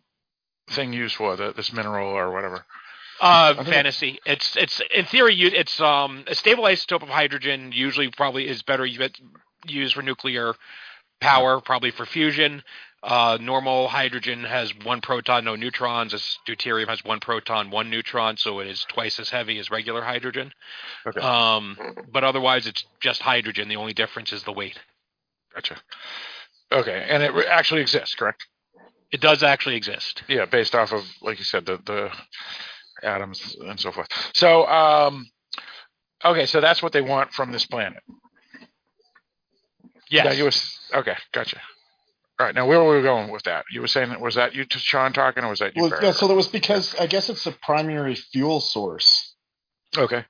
thing used for the this mineral or whatever? Uh, fantasy. It's it's in theory you- it's um a stable isotope of hydrogen. Usually, probably is better used for nuclear power, probably for fusion. Uh, normal hydrogen has one proton, no neutrons. As deuterium has one proton, one neutron, so it is twice as heavy as regular hydrogen. Okay. Um, but otherwise, it's just hydrogen. The only difference is the weight. Gotcha. Okay, and it re- actually exists, correct? It does actually exist. Yeah, based off of like you said the the atoms and so forth. So um, okay, so that's what they want from this planet. Yes. Now you was okay, gotcha. All right, now where were we going with that? You were saying that was that you, to Sean, talking, or was that you? Well, Barry? yeah, so that was because I guess it's a primary fuel source. okay,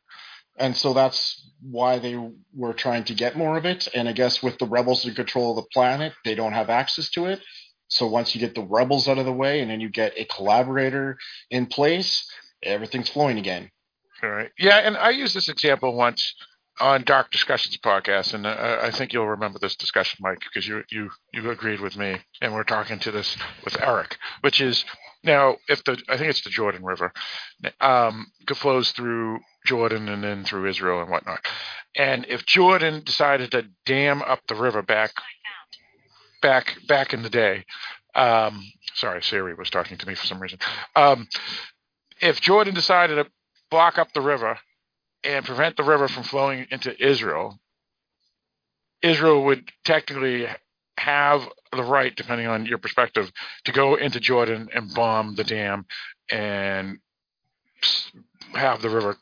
and so that's why they were trying to get more of it. And I guess with the rebels in control of the planet, they don't have access to it. So once you get the rebels out of the way, and then you get a collaborator in place, everything's flowing again. all right. Yeah, and I used this example once on Dark Discussions podcast, and uh, I think you'll remember this discussion, Mike, because you you you agreed with me, and we're talking to this with Eric, which is now if the I think it's the Jordan River, um, flows through Jordan and then through Israel and whatnot, and if Jordan decided to dam up the river back back back in the day, um, sorry, Siri was talking to me for some reason. Um, if Jordan decided to block up the river and prevent the river from flowing into Israel, Israel would technically have the right, depending on your perspective, to go into Jordan and bomb the dam and have the river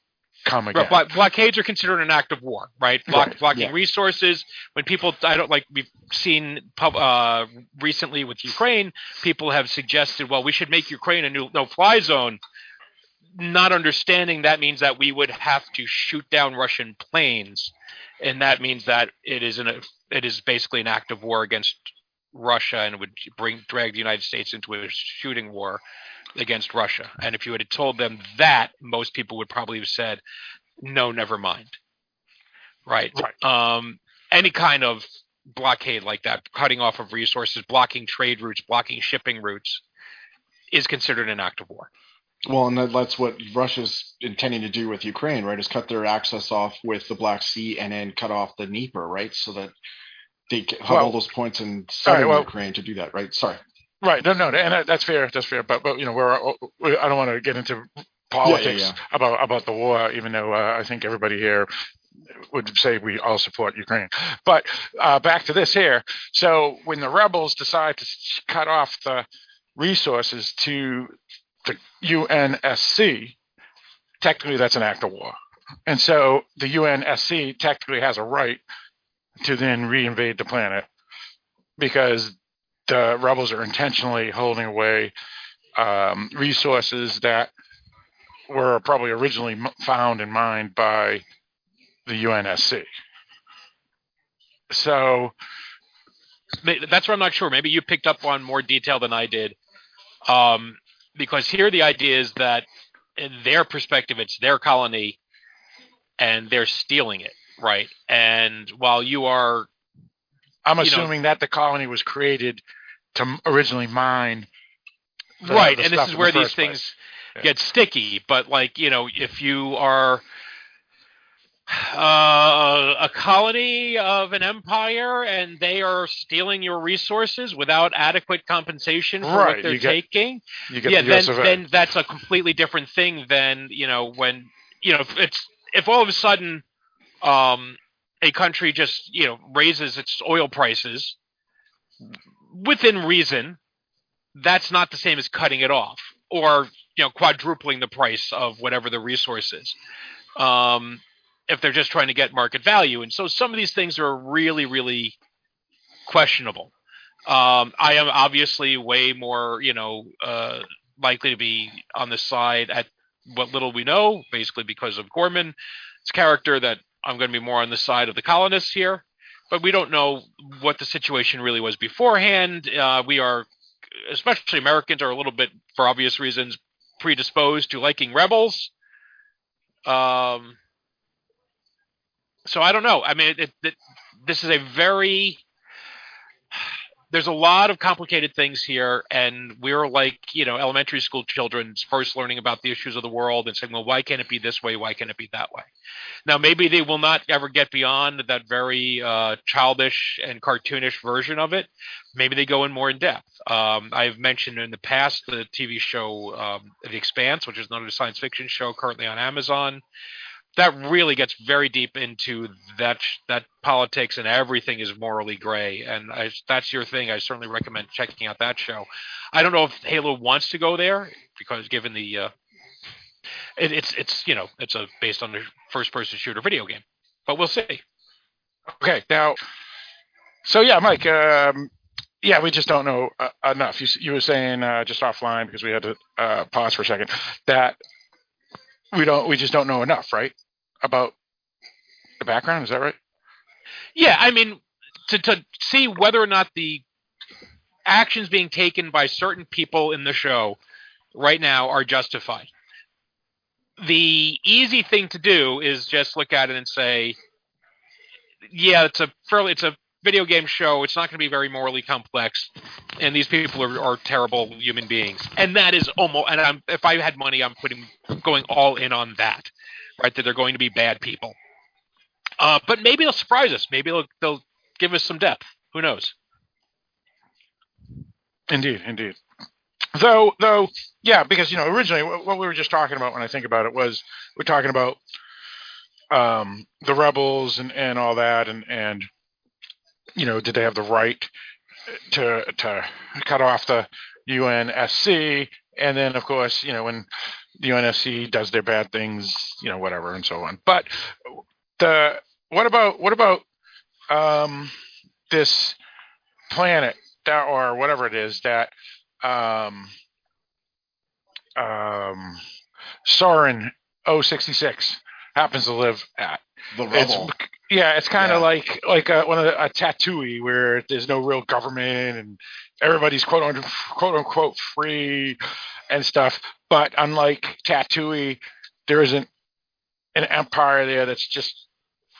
come again. Right, blockades are considered an act of war, right? Block, Right, blocking yeah. resources. When people, I don't like, we've seen uh, recently with Ukraine, people have suggested, well, we should make Ukraine a new no-fly zone. Not understanding that means that we would have to shoot down Russian planes, and that means that it is an it is basically an act of war against Russia, and would bring drag the United States into a shooting war against Russia. And if you had told them that, most people would probably have said, "No, never mind." Right. Right. Um, any kind of blockade like that, cutting off of resources, blocking trade routes, blocking shipping routes, is considered an act of war. Well, and that's what Russia's intending to do with Ukraine, right? Is cut their access off with the Black Sea and then cut off the Dnieper, right? So that they have Well- all those points in southern well- Ukraine to do that, right? Sorry. Right. No, no, and that's fair. That's fair. But, but you know, we're, we I don't want to get into politics yeah. about about the war, even though uh, I think everybody here would say we all support Ukraine. But uh, back to this here. So when the rebels decide to cut off the resources to the UNSC, technically that's an act of war. And so the UNSC technically has a right to then reinvade the planet because the rebels are intentionally holding away um, resources that were probably originally found and mined by the UNSC. So, That's where I'm not sure. Maybe you picked up on more detail than I did. Um, because here the idea is that in their perspective, it's their colony and they're stealing it, right? And while you are, I'm You know- assuming that the colony was created to originally mine. the- right, the and this is where the these first things place. Yeah. get sticky, but like, you know, if you are, uh, a colony of an empire and they are stealing your resources without adequate compensation for Right, what they're you get- taking, You get yeah, the then US of A. then that's a completely different thing than you know when you know if it's if all of a sudden um, a country just you know raises its oil prices within reason, that's not the same as cutting it off or you know quadrupling the price of whatever the resource is. Um, if they're just trying to get market value, and so some of these things are really really questionable. Um, I am obviously way more, you know, uh, likely to be on the side at what little we know, basically because of Gorman's character, that I'm going to be more on the side of the colonists here. But we don't know what the situation really was beforehand. Uh, we are, especially Americans, are a little bit, for obvious reasons, predisposed to liking rebels. Um, so I don't know. I mean, it, it, this is a very there's a lot of complicated things here and we're like you know elementary school children first learning about the issues of the world and saying well why can't it be this way? Why can't it be that way? Now maybe they will not ever get beyond that very uh, childish and cartoonish version of it. Maybe they go in more in depth. Um, i've mentioned in the past the tv show um, the expanse which is another science fiction show currently on amazon that really gets very deep into that that politics and everything is morally gray and I, that's your thing i certainly recommend checking out that show i don't know if halo wants to go there because given the uh, it, it's it's you know it's a based on the first person shooter video game but we'll see Okay, now, so yeah, Mike. Um, yeah, we just don't know uh, enough. You, you were saying uh, just offline because we had to uh, pause for a second that we don't, we just don't know enough, right, about the background. Is that right? yeah i mean to to see whether or not the actions being taken by certain people in the show right now are justified the easy thing to do is just look at it and say yeah it's a fairly it's a video game show it's not going to be very morally complex and these people are, are terrible human beings. And that is almost and I'm, if i had money i'm putting going all in on that right that they're going to be bad people. Uh, but maybe they'll surprise us. Maybe they'll, they'll give us some depth. Who knows? Indeed, indeed. Though, though, yeah, because you know, originally what, we were just talking about when I think about it was we're talking about um, the rebels and, and all that, and and you know, did they have the right to to cut off the UNSC? And then, of course, you know, when the UNSC does their bad things, you know, whatever, and so on. But the what about what about um, this planet that or whatever it is that um um Soren 066 happens to live at. The It's rebel. Yeah, it's kind of Yeah. like like a, one of the, a Tatooine where there's no real government and everybody's quote unquote, quote unquote free and stuff. But unlike Tatooine, there isn't an empire there that's just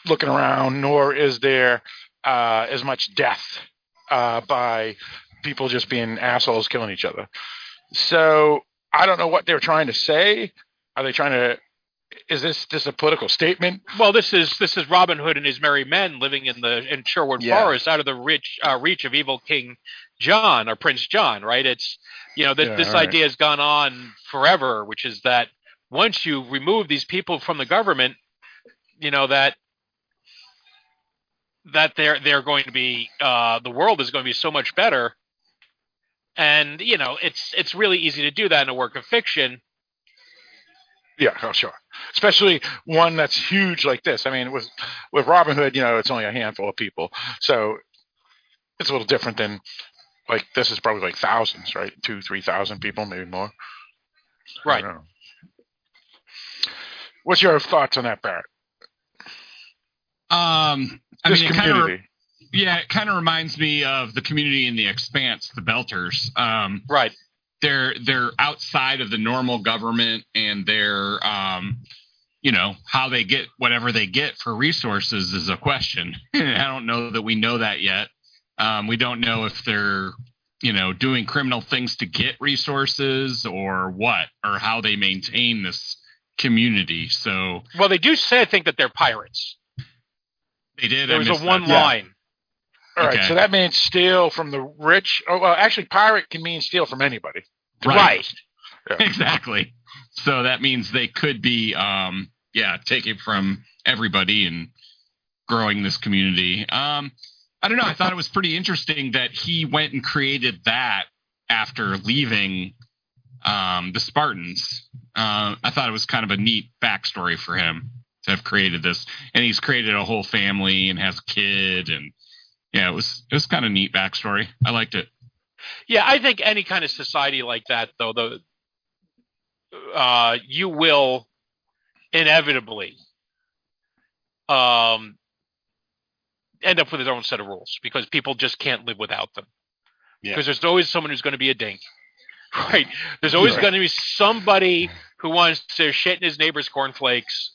looking around, nor is there uh, as much death uh, by people just being assholes killing each other. So I don't know what they're trying to say. Are they trying to? Is this just a political statement? Well, this is this is Robin Hood and his merry men living in the in Sherwood Yeah. Forest, out of the rich uh, reach of evil King John or Prince John. Right? It's you know th- Yeah, this all right. idea has gone on forever, which is that once you remove these people from the government, you know that that they're they're going to be uh, the world is going to be so much better. And you know it's it's really easy to do that in a work of fiction. Yeah, oh, sure. Especially one that's huge like this. I mean, with with Robin Hood, you know, it's only a handful of people, so it's a little different than like this is probably like thousands, right? Two, three thousand people, maybe more. Right. What's your thoughts on that, Barrett? Um, I this mean, it kind of community. yeah, it kind of reminds me of the community in the Expanse, the Belters. Um, Right. They're they're outside of the normal government, and they're um, you know how they get whatever they get for resources is a question. *laughs* I don't know that we know that yet. Um, we don't know if they're you know doing criminal things to get resources or what or how they maintain this community. So Well, they do say I think that they're pirates. they did. There I was a one that. Yeah. line. All right, Okay. so that means steal from the rich. Oh, well, actually, pirate can mean steal from anybody. Right. Right. *laughs* exactly. So that means they could be, um, yeah, taking from everybody and growing this community. Um, I don't know. I thought it was pretty interesting that he went and created that after leaving um, the Spartans. Uh, I thought it was kind of a neat backstory for him to have created this, and he's created a whole family and has a kid, and yeah, it was it was kind of neat backstory. I liked it. Yeah, I think any kind of society like that, though, the uh, you will inevitably um, end up with its own set of rules because people just can't live without them. Yeah. Because there's always someone who's going to be a dink, *laughs* right? There's always Right. going to be somebody who wants to shit in his neighbor's cornflakes.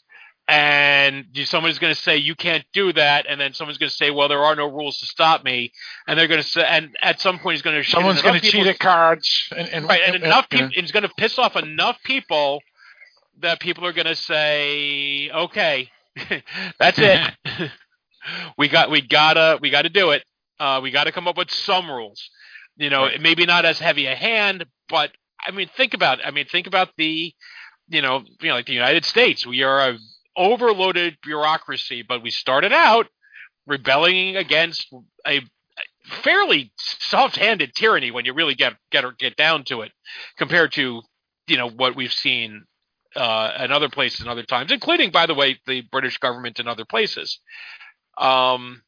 And someone's going to say you can't do that, and then someone's going to say, "Well, there are no rules to stop me." And they're going to say, and at some point, he's going to Someone's going to cheat at cards, and, and right, and enough you know, people, it's going to piss off enough people that people are going to say, "Okay, *laughs* that's it. *laughs* we got, we gotta, we gotta do it. Uh, we got to come up with some rules. You know, Right. maybe not as heavy a hand, but I mean, think about, I mean, think about the, you know, you know, like the United States. We are a overloaded bureaucracy, but we started out rebelling against a fairly soft-handed tyranny when you really get get get down to it, compared to you know what we've seen uh, in other places and other times, including, by the way, the British government in other places. Um,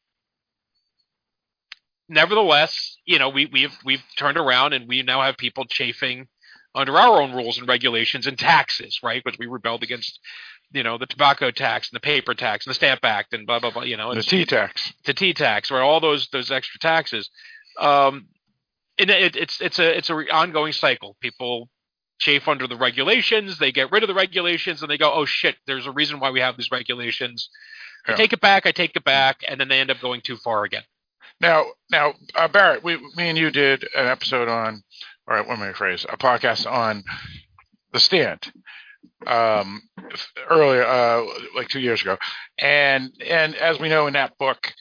nevertheless, you know we we've we've turned around and we now have people chafing under our own rules and regulations and taxes, right? Because we rebelled against you know the tobacco tax and the paper tax and the Stamp Act and blah blah blah. You know, the tea tax. the tea tax, or all those those extra taxes. Um, and it, it's it's a it's a re- ongoing cycle. People chafe under the regulations, they get rid of the regulations, and they go, "Oh shit, there's a reason why we have these regulations." I take it back, I take it back, and then they end up going too far again. Now, now, uh, Barrett, we, me and you did an episode on, or let me rephrase, a podcast on the stand um, earlier, uh, like two years ago, and and as we know in that book,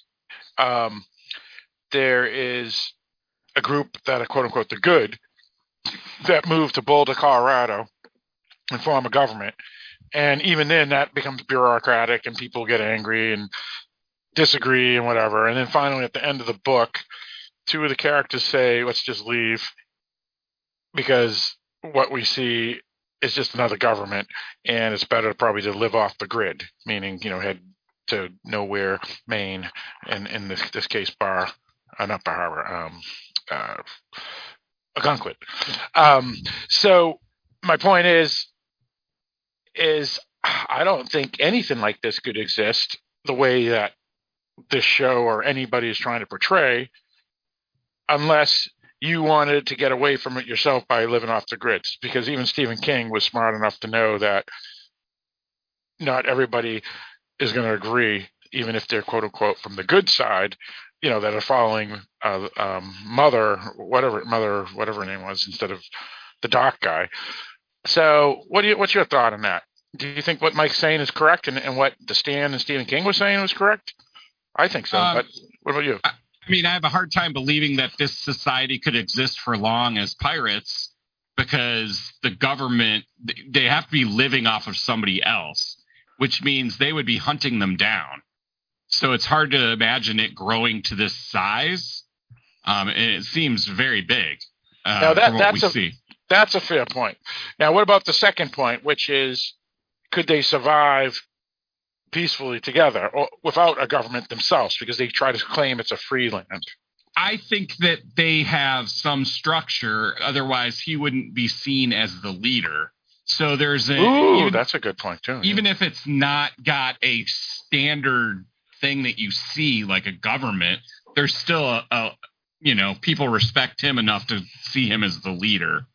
um, there is a group that are quote unquote the good that moved to Boulder, Colorado, and form a government, and even then that becomes bureaucratic and people get angry and disagree and whatever. And then finally, at the end of the book, two of the characters say, "Let's just leave," because what we see is just another government, and it's better probably to live off the grid, meaning you know head to nowhere, Maine, and in this this case, Bar, uh, not Bar Harbor, um, uh, Algonquin. Um, so my point is, is I don't think anything like this could exist the way that this show or anybody is trying to portray unless you wanted to get away from it yourself by living off the grids because even Stephen King was smart enough to know that not everybody is going to agree even if they're quote unquote from the good side you know that are following uh, um, mother whatever mother whatever her name was instead of the doc guy. So what do you what's your thought on that? Do you think what Mike's saying is correct and, and what the Stan and Stephen King was saying was correct? I think so Um, but what about you? I mean, I have a hard time believing that this society could exist for long as pirates because the government they have to be living off of somebody else, which means they would be hunting them down. So it's hard to imagine it growing to this size. Um, and it seems very big. Uh, Now that- from what we that's a- see. That's a fair point. Now, what about the second point, which is could they survive peacefully together or without a government themselves because they try to claim it's a free land? I think that they have some structure. Otherwise, he wouldn't be seen as the leader. So there's a Ooh, even- that's a good point too. even if it's not got a standard thing that you see like a government there's still a, a you know people respect him enough to see him as the leader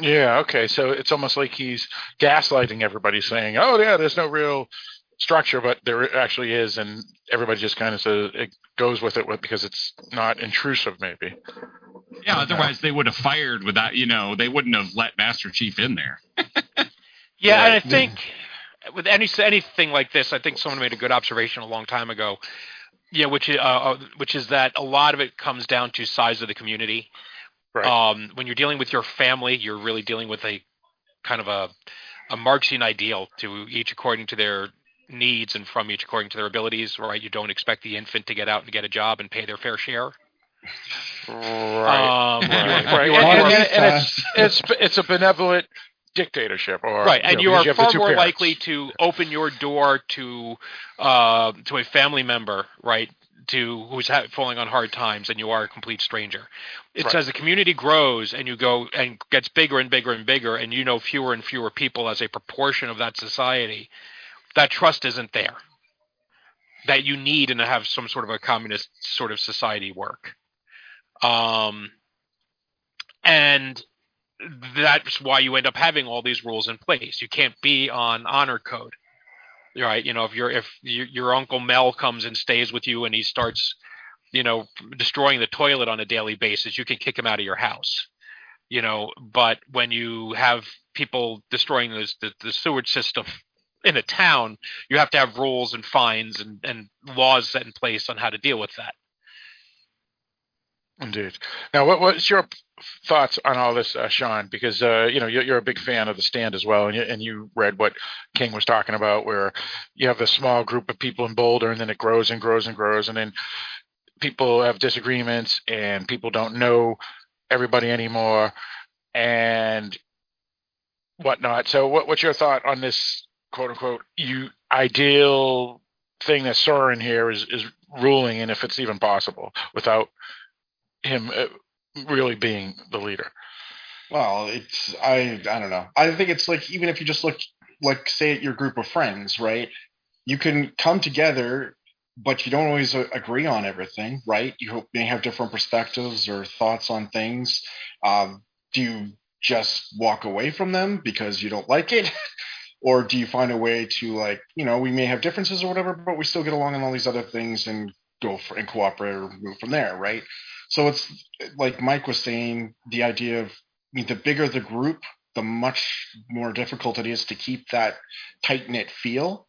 yeah, okay. So it's almost like he's gaslighting everybody, saying, "Oh yeah, there's no real structure, but there actually is," and everybody just kind of says it goes with it because it's not intrusive, maybe. yeah otherwise they would have fired without you know they wouldn't have let master chief in there *laughs* Yeah, Right. and I think with any anything like this, I think someone made a good observation a long time ago. Yeah, which is, uh, uh, which is that a lot of it comes down to size of the community. Right. Um, when you're dealing with your family, you're really dealing with a kind of a a Marxian ideal to each according to their needs and from each according to their abilities. Right? You don't expect the infant to get out and get a job and pay their fair share. Right. Um, right. right. And, and- and- it's, it's it's a benevolent dictatorship, or right, and know, you are have far more parents. likely to open your door to uh, to a family member, right, to who's ha- falling on hard times, than you are a complete stranger. It's Right. as the community grows and you go and gets bigger and bigger and bigger, and you know fewer and fewer people as a proportion of that society, that trust isn't there. That you need and to have some sort of a communist sort of society work. Um, and that's why you end up having all these rules in place. You can't be on honor code, right? You know, if your if your, uncle Mel comes and stays with you and he starts, you know, destroying the toilet on a daily basis, you can kick him out of your house. You know, but when you have people destroying this, the the sewage system in a town, you have to have rules and fines and and laws set in place on how to deal with that. Indeed. Now, what what's your thoughts on all this, uh, Sean? Because uh, you know you're, you're a big fan of the stand as well, and you, and you read what King was talking about, where you have this small group of people in Boulder, and then it grows and grows and grows, and then people have disagreements, and people don't know everybody anymore, and whatnot. So, what, what's your thought on this quote unquote you ideal thing that Soren here is is ruling, and if it's even possible without him uh, really being the leader. Well, it's I I don't know. I think it's like even if you just look like say at your group of friends, right? You can come together, but you don't always uh, agree on everything, right? You may have different perspectives or thoughts on things. Um, do you just walk away from them because you don't like it? *laughs* or do you find a way to like, you know, we may have differences or whatever, but we still get along on all these other things and go for and cooperate or move from there, right? So it's like Mike was saying, the idea of I mean, the bigger the group, the much more difficult it is to keep that tight knit feel.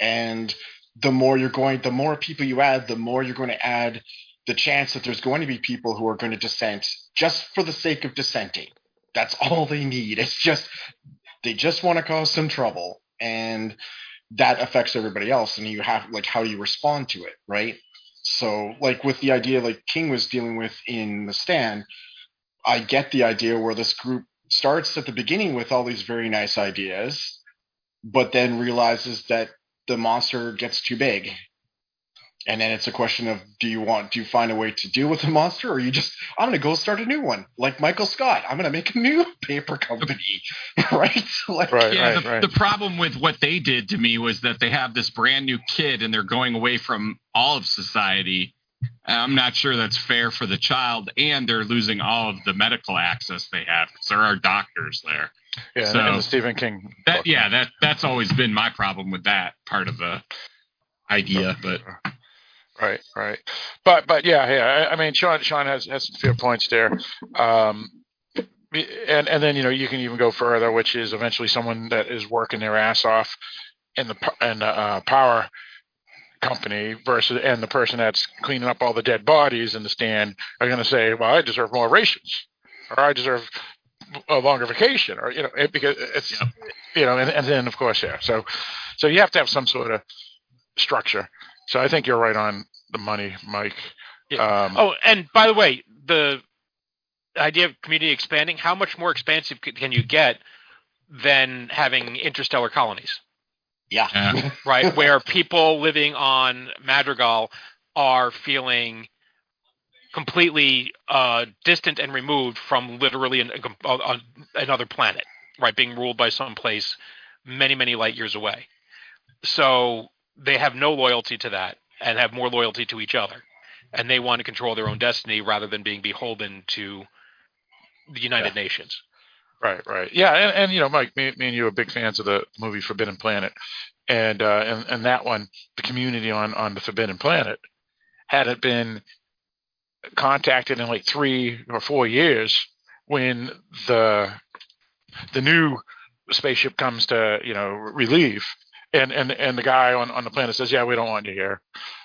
And the more you're going, the more people you add, the more you're going to add the chance that there's going to be people who are going to dissent just for the sake of dissenting. That's all they need. It's just, they just want to cause some trouble. And that affects everybody else. And you have, like, how you respond to it, right? So, like with the idea like King was dealing with in the stand, I get the idea where this group starts at the beginning with all these very nice ideas, but then realizes that the monster gets too big. And then it's a question of do you want do you find a way to deal with the monster or you just I'm gonna go start a new one like Michael Scott I'm gonna make a new *laughs* paper company *laughs* right *laughs* like Right, yeah, right, the, right. the problem with what they did to me was that they have this brand new kid and they're going away from all of society. I'm not sure that's fair for the child, and they're losing all of the medical access they have because there are doctors there. yeah, so- in the Stephen King. That yeah, that that's always been my problem with that part of the idea. But uh, Right, right. But but yeah, yeah. I, I mean, Sean Sean has has some fair points there. Um, and and then you know you can even go further, which is eventually someone that is working their ass off in the in the uh, power company versus and the person that's cleaning up all the dead bodies in the stand are going to say, well, I deserve more rations, or I deserve a longer vacation, or you know, it, because it's Yep. you know, and, and then of course, yeah. So so you have to have some sort of structure. So I think you're right on the money, Mike. Um, Oh, and by the way, the idea of community expanding, how much more expansive can you get than having interstellar colonies, yeah Yeah. *laughs* right? Where people living on Madrigal are feeling completely uh, distant and removed from literally an, a, a, another planet, right? Being ruled by some place many, many light years away. So they have no loyalty to that and have more loyalty to each other. And they want to control their own destiny rather than being beholden to the United Nations. Right, right. Yeah, and, and you know, Mike, me, me and you are big fans of the movie Forbidden Planet, and uh, and and that one, the community on on the Forbidden Planet, hadn't been contacted in like three or four years when the the new spaceship comes to you know relieve, and and and the guy on on the planet says, "Yeah, we don't want you here."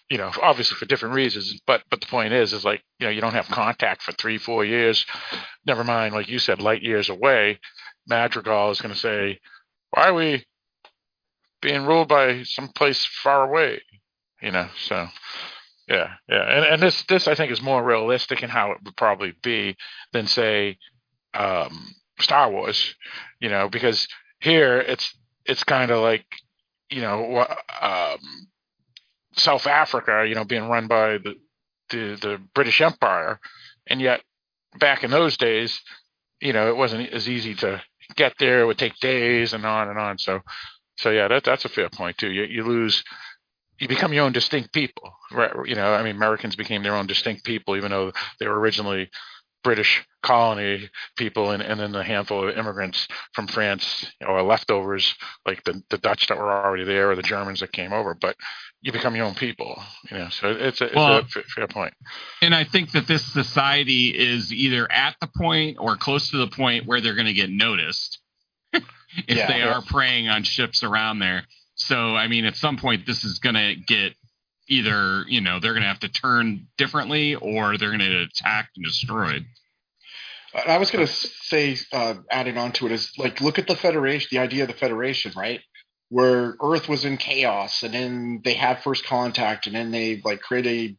You know, obviously for different reasons, but but the point is, is like you know, you don't have contact for three, four years. Never mind, like you said, light years away. Madrigal is going to say, "Why are we being ruled by some place far away?" You know, so yeah, yeah, and and this this I think is more realistic in how it would probably be than say um, Star Wars, you know, because here it's it's kind of like you know um, South Africa, you know, being run by the, the the British Empire, and yet back in those days, you know, it wasn't as easy to get there. It would take days and on and on. So, so yeah, that that's a fair point too. You you lose, you become your own distinct people, right? You know, I mean, Americans became their own distinct people, even though they were originally British colony people and, and then a handful of immigrants from France or leftovers like the, the Dutch that were already there or the Germans that came over. But you become your own people, you know. So it's a, it's Well- a f- fair point. And I think that this society is either at the point or close to the point where they're going to get noticed *laughs* if Yeah. they are preying on ships around there. So, I mean, at some point, this is going to get either, you know, they're going to have to turn differently or they're going to get attacked and destroyed. I was going to say, uh, adding on to it is like, look at the Federation, the idea of the Federation, right? Where Earth was in chaos, and then they have first contact, and then they like create a,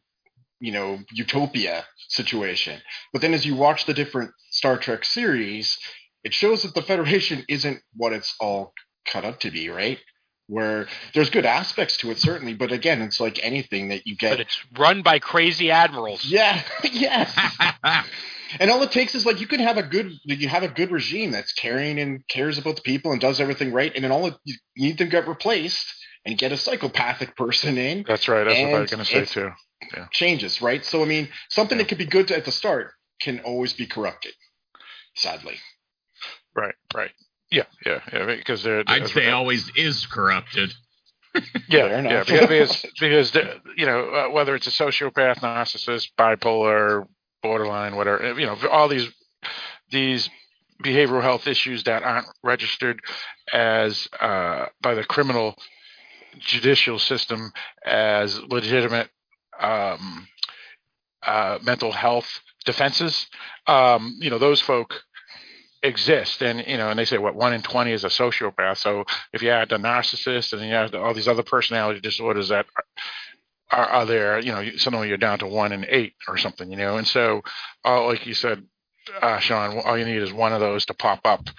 you know, utopia situation. But then as you watch the different Star Trek series, it shows that the Federation isn't what it's all cut up to be, right? Where there's good aspects to it, certainly, but again, it's like anything that you get But it's run by crazy admirals. Yeah, *laughs* yes. And all it takes is like you can have a good you have a good regime that's caring and cares about the people and does everything right, and then all it, you need them to get replaced and get a psychopathic person in That's right. That's what I was going to say it's- too. changes, right? So I mean, something that could be good at the start can always be corrupted. Sadly, Right, right. Yeah, yeah, yeah. Because they're, I'd say always is corrupted. *laughs* Yeah, yeah, because because, because you know uh, whether it's a sociopath, narcissist, bipolar, borderline, whatever, you know, all these these behavioral health issues that aren't registered as uh, by the criminal judicial system as legitimate um, uh, mental health defenses. Um, you know, those folk exist and you know and they say what one in 20 is a sociopath so if you add the narcissist and then you add all these other personality disorders that are, are there you know suddenly you're down to one in eight or something you know and so uh, like you said uh, sean all you need is one of those to pop up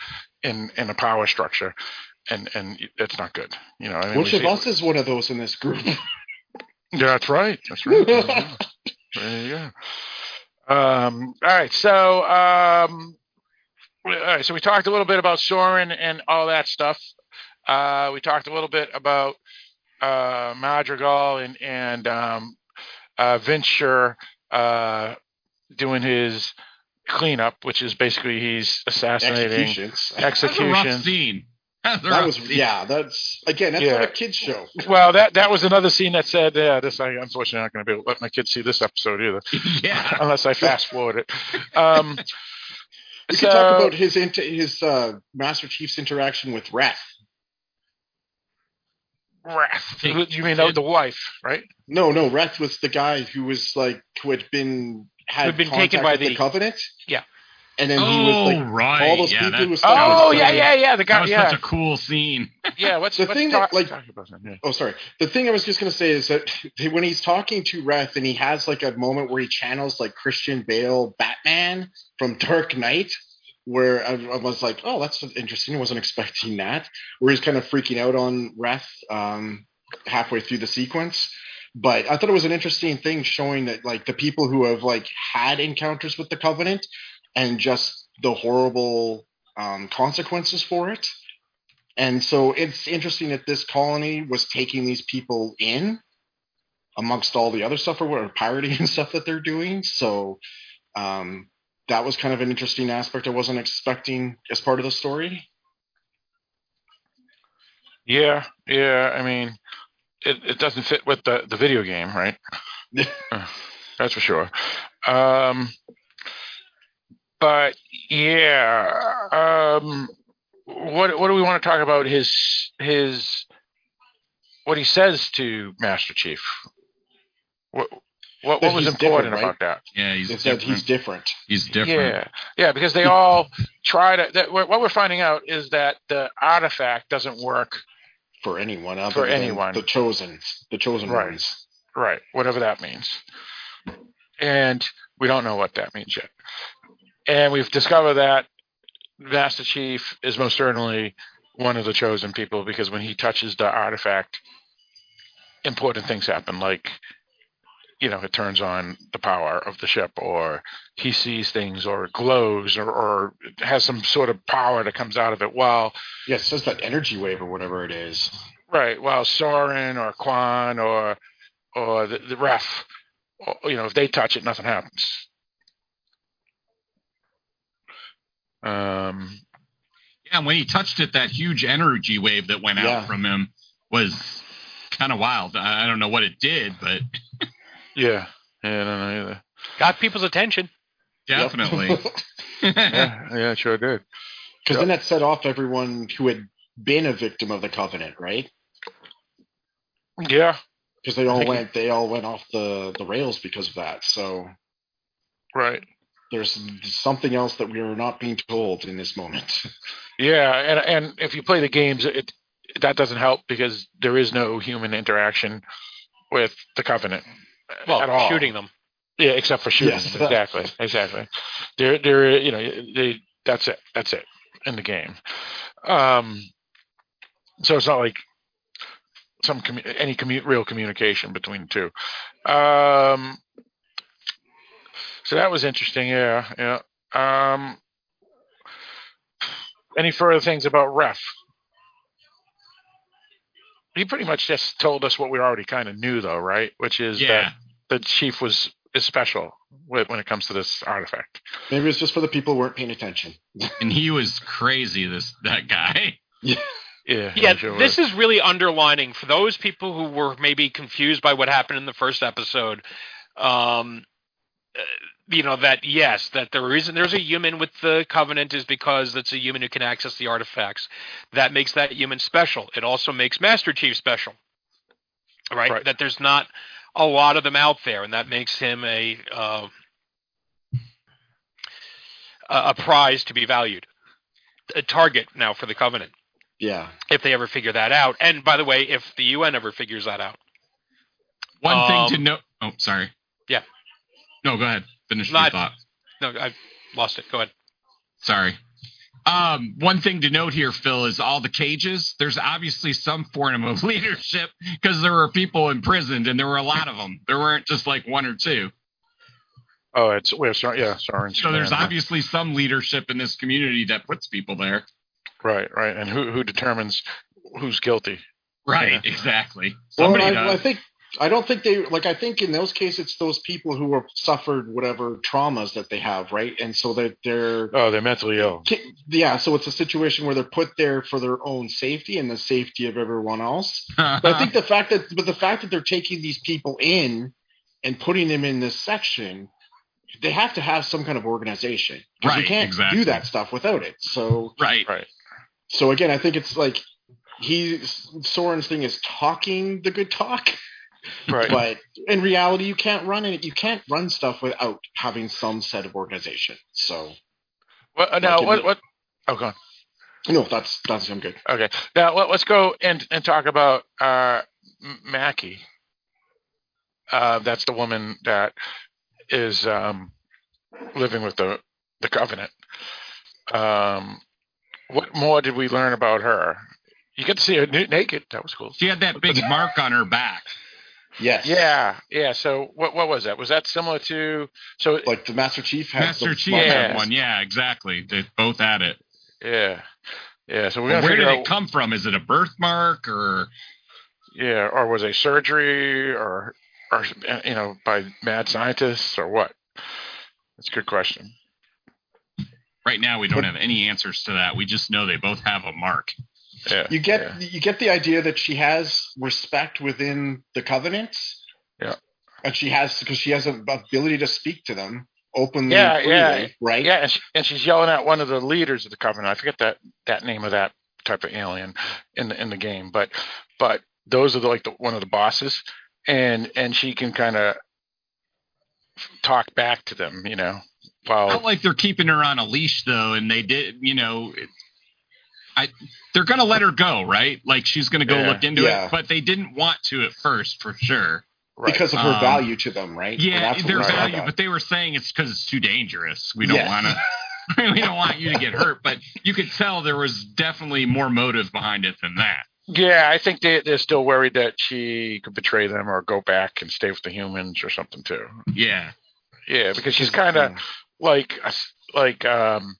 in in a power structure and and it's not good you know I mean, which we of us is one of those in this group? yeah, *laughs* that's right. That's right. There you go. There you go. Um, all right. So, um, all right. So we talked a little bit about Soren and all that stuff. Uh, we talked a little bit about uh, Madrigal and and um, uh, Vinsher uh, doing his cleanup, which is basically he's assassinating Executions. That's a rough executions. scene. That was scene. yeah. That's again. That's Yeah. not a kids show. Well, that that was another scene that said, "Yeah, this I unfortunately not going to be able to let my kids see this episode either." *laughs* yeah. unless I fast forward it. Um, We so, could talk about his inter- his uh, Master Chief's interaction with Wrath. Wrath. You mean oh, the wife, right? No, no, Wrath was the guy who was like who had been had Who'd been taken by the, the- Covenant. Yeah. And then he oh, was like right. all those yeah, people that, who was Oh yeah, yeah, yeah. The That guy, was yeah, such a cool scene. *laughs* yeah. What's The let's thing talk, that, like- about that. Yeah. Oh, sorry. The thing I was just going to say is that *laughs* when he's talking to Wrath and he has like a moment where he channels like Christian Bale Batman from Dark Knight, where I, I was like, oh, that's interesting. I wasn't expecting that. Where he's kind of freaking out on Wrath um, halfway through the sequence. But I thought it was an interesting thing showing that like the people who have like had encounters with the Covenant and just the horrible um, consequences for it. And so it's interesting that this colony was taking these people in amongst all the other stuff or what pirating *laughs* and stuff that they're doing. So um, that was kind of an interesting aspect I wasn't expecting as part of the story. yeah, yeah. I mean, it, it doesn't fit with the the video game, right? *laughs* That's for sure. Um, but yeah, um, what what do we want to talk about? His his what he says to Master Chief. What what, what was important different, about that? Yeah, he's It's that different. he's different. He's different. Yeah, yeah, because they all try to. That, what we're finding out is that the artifact doesn't work for anyone other For than anyone. the chosen the chosen Right. ones right, whatever that means, and we don't know what that means yet. And we've discovered that Master Chief is most certainly one of the chosen people because when he touches the artifact, important things happen, like you know, it turns on the power of the ship, or he sees things, or it glows, or, or has some sort of power that comes out of it. While yeah it says that energy wave or whatever it is right, while Soren or Kwan or or the, the ref, or, you know, if they touch it, nothing happens. Um, Yeah, and when he touched it, that huge energy wave that went Yeah. out from him was kind of wild. I I don't know what it did, but *laughs* yeah, yeah, I don't know either. Got people's attention. Yep. definitely. *laughs* Yeah, yeah, it sure did. because then that set off everyone who had been a victim of the covenant right Yeah, because they all went they all went off the the rails because of that so right. There's something else that we are not being told in this moment *laughs* Yeah, and and if you play the games, it that doesn't help because there is no human interaction with the Covenant Well, at all. shooting them. Yeah, except for shooting. Yes. them. Exactly, exactly. They're they're you know they that's it that's it in the game. Um, so it's not like some commu- any commu- real communication between the two. Um, so that was interesting. Yeah, yeah. Um, any further things about Ref? He pretty much just told us what we already kind of knew, though, right? Which is yeah. that the chief was is special when when it comes to this artifact. maybe it's just for the people who weren't paying attention *laughs* And he was crazy, this that guy. Yeah, Yeah, sure this was. is really underlining for those people who were maybe confused by what happened in the first episode. Um, uh, you know that yes, that the reason there's a human with the covenant is because it's a human who can access the artifacts. That makes that human special. It also makes Master Chief special, right? Right. That there's not a lot of them out there, and that makes him a uh, a a prize to be valued, a target now for the covenant yeah if they ever figure that out. And by the way, if the UN ever figures that out, One Um, thing to note. Oh, sorry. Yeah. No, go ahead. Finish Not- your thought. no, I lost it. Go ahead. Sorry. Um, one thing to note here, Phil, is all the cages. There's obviously some form of *laughs* leadership because there were people imprisoned, and there were a lot of them. There weren't just like one or two. Oh, it's we're sorry. Yeah, sorry. So there's obviously some leadership in this community that puts people there. right, right, and who who determines who's guilty? Right. Yeah. Exactly. well Somebody I, does. I think i don't think they like i think in those cases it's those people who have suffered whatever traumas that they have right and so that they're Oh, they're mentally ill. Yeah so it's a situation where they're put there for their own safety and the safety of everyone else *laughs* but i think the fact that but the fact that they're taking these people in and putting them in this section they have to have some kind of organization because you can't exactly. do that stuff without it so right. Right. so again i think it's like he soren's thing is talking the good talk Right. but in reality you can't run it you can't run stuff without having some set of organization so Well, uh, now what the- what? Oh, go on. no that's that's i'm good Okay. Now let, let's go and and talk about uh, Makee. Uh, that's the woman that is um, living with the the covenant. Um, what more did we learn about her? You get to see her naked. That was cool. She had that big mark on her back. Yes Yeah, yeah. So what what was that? Was that similar to so? like the master chief has Master the Chief had one. Yeah, exactly. They both had it. Yeah, yeah. So we're But gonna where did out. it come from? Is it a birthmark or? Yeah, or was it surgery, or or you know, by mad scientists, or what? That's a good question. Right now, we don't have any answers to that. We just know they both have a mark. Yeah, you get yeah. you get the idea that she has respect within the covenants Yeah. and she has because she has an ability to speak to them openly, Yeah, freely, yeah. right? Yeah, and, she, and she's yelling at one of the leaders of the Covenant. I forget that that name of that type of alien in the in the game, but but those are the, like the, one of the bosses, and and she can kind of talk back to them, you know. While Not like they're keeping her on a leash though, and they did, you know, it, I they're gonna let her go, right? Like she's gonna go Yeah. look into Yeah. it, but they didn't want to at first, for sure. right. Because of her Um, value to them, right? Yeah, their value, about. but they were saying it's because it's too dangerous. We don't Yeah. want to. we don't want you to get hurt, but you could tell there was definitely more motive behind it than that. Yeah, I think they they're still worried that she could betray them or go back and stay with the humans or something too. Yeah, Yeah, because she's kind of like like um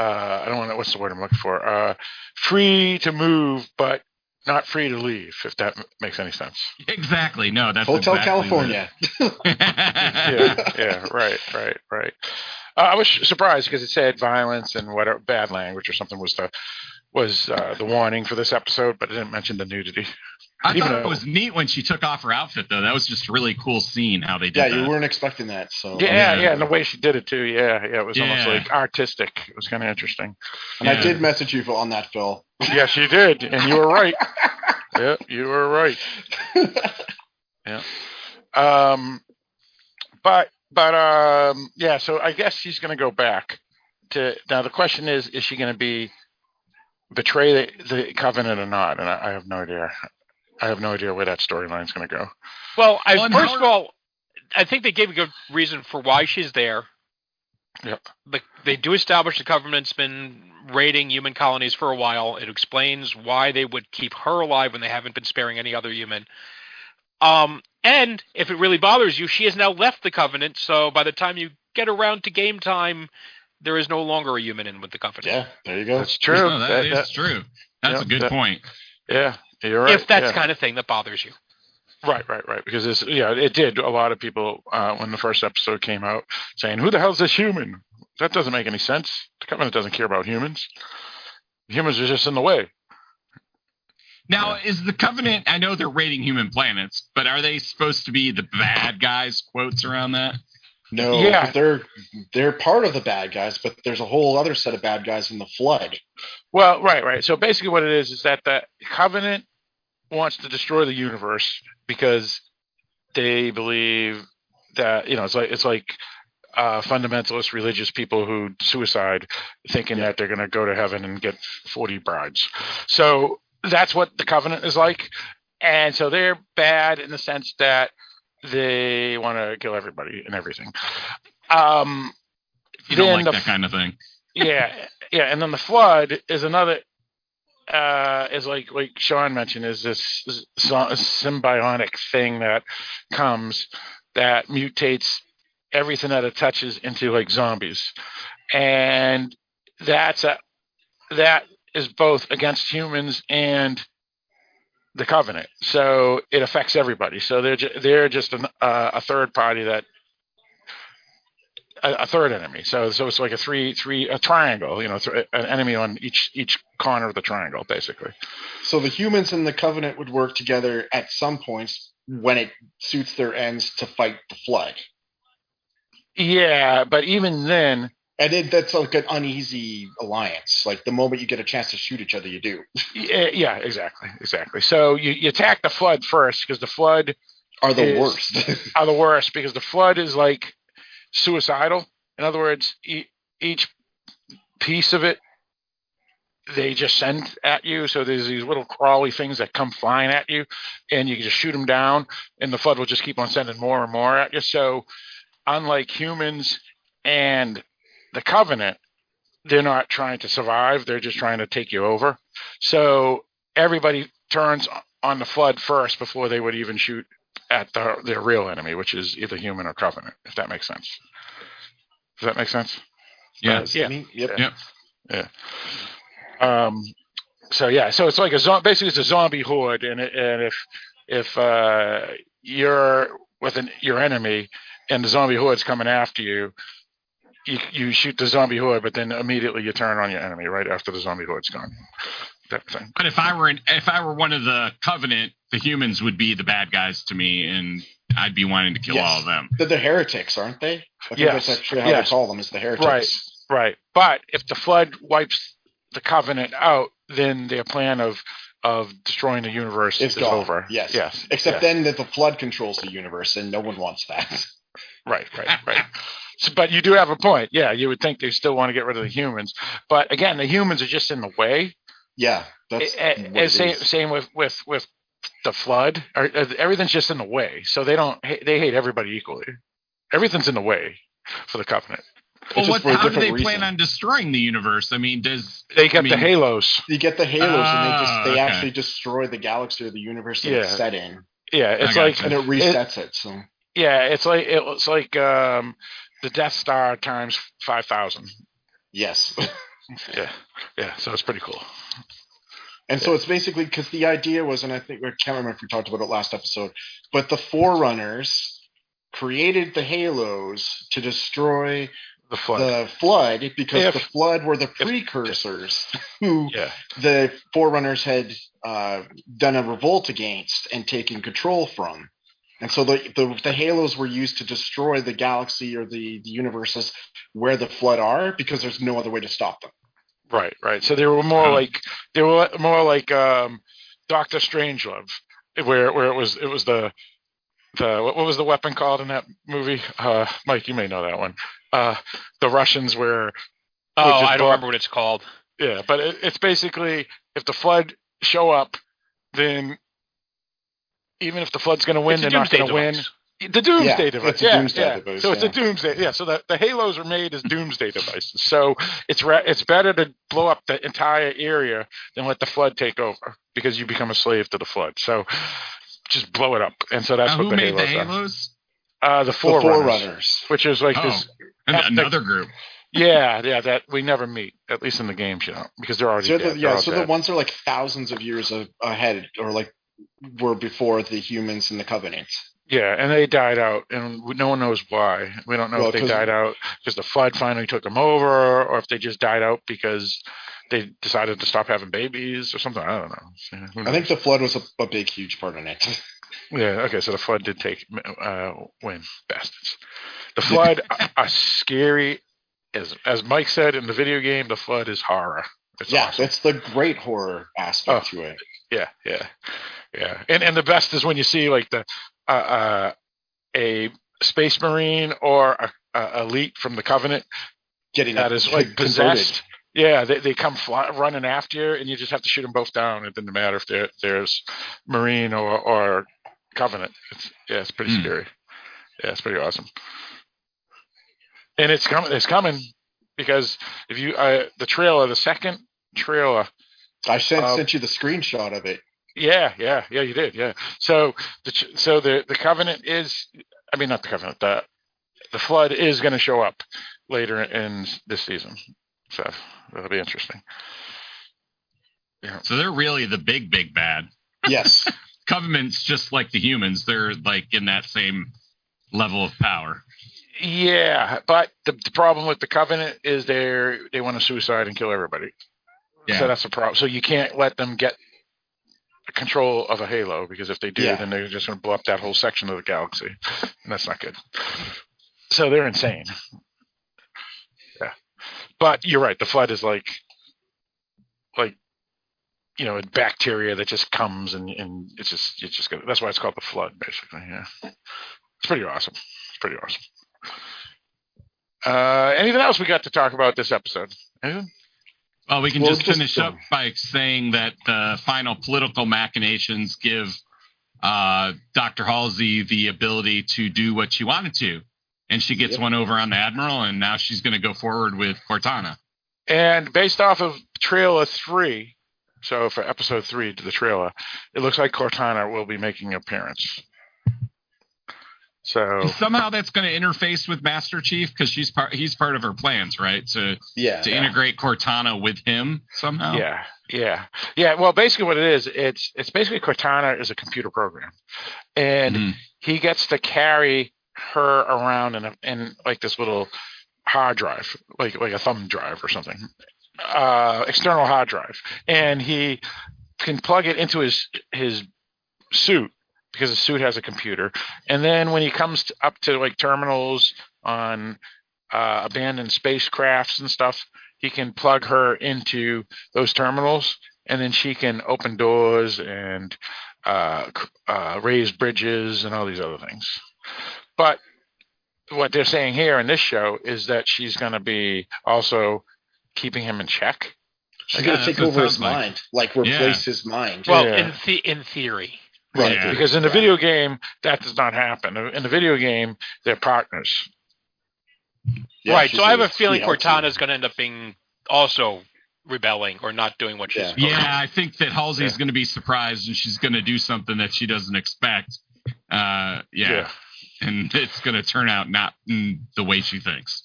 uh I don't want to what's the word I'm looking for uh free to move but not free to leave if that m- makes any sense. exactly. No, that's Hotel exactly California. what- *laughs* yeah, yeah, right, right, right. Uh, I was surprised because it said violence and whatever bad language or something was the was uh, the warning for this episode, but it didn't mention the nudity. I Even thought it was neat when she took off her outfit, though. That was just a really cool scene how they did yeah, that. you weren't expecting that. So Yeah, Yeah. yeah, and the way she did it too. Yeah, yeah, it was almost like artistic. It was kind of interesting. And I did message you on that, Phil. Yes, you did, and you were right. *laughs* yeah, you were right. *laughs* Yeah. Um, but but um, yeah. So I guess she's going to go back to now. The question is, is she going to be betray the, the covenant or not? And I, I have no idea. I have no idea where that storyline's going to go. Well, I, Well, first how- of all, I think they gave a good reason for why she's there. Yep. The, they do establish the government's been raiding human colonies for a while. It explains why they would keep her alive when they haven't been sparing any other human. Um, and if it really bothers you, she has now left the covenant. So by the time you get around to game time, there is no longer a human in with the covenant. yeah, there you go. That's true. No, that That- is that- true. That's yeah, a good that- point. yeah, you're right. if that's yeah. the kind of thing that bothers you. Right, right, right. Because this, yeah, it did. A lot of people, uh, when the first episode came out, saying, "Who the hell's this human?" That doesn't make any sense. The covenant doesn't care about humans. Humans are just in the way. Now, is the Covenant? I know they're raiding human planets, but are they supposed to be the bad guys? Quotes around that. No, Yeah. they're they're part of the bad guys, but there's a whole other set of bad guys in the flood. Well, right, right. So basically, what it is is that the covenant wants to destroy the universe because they believe that you know it's like it's like uh, fundamentalist religious people who suicide, thinking that they're going to go to heaven and get forty brides. So that's what the covenant is like, and so they're bad in the sense that they want to kill everybody and everything. Um, You don't like the that kind of thing. yeah, yeah, and then the flood is another. Uh, is like like Sean mentioned, is this symbiotic thing that comes that mutates everything that it touches into like zombies, and that's a that is both against humans and the covenant. So it affects everybody. So they're ju- they're just an, uh, a third party that a, a third enemy. So so it's like a three three a triangle. You know, th- an enemy on each each corner of the triangle, basically. So the humans and the covenant would work together at some points when it suits their ends to fight the flood. Yeah, but even then, And it, that's like an uneasy alliance. Like the moment you get a chance to shoot each other, you do. *laughs* yeah, yeah exactly, exactly. So you, you attack the flood first because the flood Are the Is- worst. *laughs* are the worst because the flood is like suicidal. In other words, e- each piece of it they just send at you. So there's these little crawly things that come flying at you, and you can just shoot them down, and the flood will just keep on sending more and more at you. So unlike humans and the covenant, they're not trying to survive; they're just trying to take you over. So everybody turns on the flood first before they would even shoot at the, their real enemy, which is either human or covenant, if that makes sense. Does that make sense? Yeah. Yeah. I mean, yep. Yep. Um, so yeah, so it's like a zo- basically it's a zombie horde, and it- and if if uh, you're with an, your enemy and the zombie horde's coming after you, you you shoot the zombie horde, but then immediately you turn on your enemy right after the zombie horde's gone. That thing. But if I were in, if I were one of the Covenant, the humans would be the bad guys to me, and I'd be wanting to kill Yes. all of them. They're the heretics, aren't they? I think Yes, that's actually how yes. they call them, is the heretics. Right. Right. But if the flood wipes the covenant out, then their plan of of destroying the universe It's is gone. over. Yes. Yes. Except yes. then that the flood controls the universe, and no one wants that. Right, right, right. So, but you do have a point. Yeah, you would think they still want to get rid of the humans, but again, the humans are just in the way. Yeah, that's it same, is. same with with with the flood. Uh, everything's just in the way, so they don't. They hate everybody equally. Everything's in the way for the covenant. Well, what, for how do different they plan on destroying the universe? I mean, does They get I mean- the halos. You get the halos, and they just Ah, they okay. actually destroy the galaxy or the universe that it's Yeah. set in, Yeah, it's I like gotcha. and it resets it. So yeah, it's like it's like um, the Death Star times five thousand. yes, *laughs* Yeah, yeah. So it's pretty cool. and so it's basically because the idea was, and I think I can't remember if we talked about it last episode, but the Forerunners created the halos to destroy The flood. the flood because If- the flood were the precursors *laughs* who yeah, the Forerunners had uh, done a revolt against and taken control from. And so the, the the halos were used to destroy the galaxy or the, the universes where the flood are because there's no other way to stop them. Right, right. So they were more Oh. like they were more like um, Doctor Strangelove, where where it was it was the the what, what was the weapon called in that movie? Uh, Mike, you may know that one. Uh, the Russians were Oh, I don't Bob- remember what it's called. yeah, but it, it's basically if the flood show up, then even if the flood's going to win, It's they're not going to win. Device. The doomsday Yeah, device. it's a yeah, doomsday yeah. device, So it's yeah. a doomsday. Yeah. So the, the halos are made as doomsday devices. So it's ra- it's better to blow up the entire area than let the flood take over because you become a slave to the flood. So just blow it up. And so that's uh, what who the made the halos are. halos? Uh, the The forerunners, Forerunners. which is like Oh. this. And Ethnic- another group. Yeah, yeah. That we never meet, at least in the games, you know, because they're already So dead. the, They're yeah, all so the dead. ones are like thousands of years a- ahead, or like were before the humans and the covenants. Yeah, and they died out, and no one knows why. We don't know Well, if they died out because the flood finally took them over, or if they just died out because they decided to stop having babies or something. I don't know. Yeah, I think the flood was a, a big, huge part in it. *laughs* yeah. Okay, so the flood did take uh, win, bastards. The *laughs* flood are, are scary, as as Mike said in the video game. The flood is horror. It's yeah, awesome. that's the great horror aspect Oh. to it. Yeah, yeah, yeah. And and the best is when you see like the uh, uh, a space marine or a, a elite from the Covenant Getting that is like *laughs* possessed. Yeah, they they come fly, running after you, and you just have to shoot them both down. It doesn't matter if they're there's marine or or Covenant. It's yeah, it's pretty Hmm. scary. Yeah, it's pretty awesome. And it's coming. It's coming because if you uh, the trailer, the second trailer I sent, Um, sent you the screenshot of it. Yeah, yeah, yeah, you did. Yeah. So the so the the covenant is, I mean, not the covenant. The the flood is going to show up later in this season. So that'll be interesting. So they're really the big, big bad. Yes. *laughs* Covenant's just like the humans. They're like in that same level of power. Yeah, but the, the problem with the covenant is they they want to suicide and kill everybody. Yeah. So that's the problem. So you can't let them get control of a halo because if they do, Yeah. then they're just going to blow up that whole section of the galaxy, and that's not good. So they're insane. Yeah, but you're right. The flood is like, like, you know, a bacteria that just comes and and it's just it's just good. That's why it's called the flood, basically. Yeah, it's pretty awesome. It's pretty awesome. Uh, anything else we got to talk about this episode? Anything? Well, we can Well, just finish up by saying that the final political machinations give uh, Dr. Halsey the ability to do what she wanted to. And she gets Yep. one over on the Admiral, and now she's going to go forward with Cortana. And based off of trailer three, so for episode three to the trailer, it looks like Cortana will be making an appearance. So And somehow that's going to interface with Master Chief because she's part. He's part of her plans, right? To Yeah. to integrate Cortana with him somehow. yeah, yeah, yeah. Well, basically, what it is, it's it's basically Cortana is a computer program, and Mhm. he gets to carry her around in a, in like this little hard drive, like like a thumb drive or something, uh, external hard drive, and he can plug it into his his suit because the suit has a computer. And then when he comes to, up to like terminals on uh, abandoned spacecrafts and stuff, he can plug her into those terminals, and then she can open doors and uh, uh, raise bridges and all these other things. But what they're saying here in this show is that she's going to be also keeping him in check. She's yeah, going to take over his like. mind, like replace yeah. his mind. Well, yeah. in the- in theory. Right, yeah. because in the video game that does not happen. In the video game, they're partners. Yeah, right, so I have a feeling Cortana is going to end up being also rebelling or not doing what she's. Yeah, yeah I think that Halsey's yeah. going to be surprised and she's going to do something that she doesn't expect. Uh, yeah. yeah. And it's going to turn out not the way she thinks.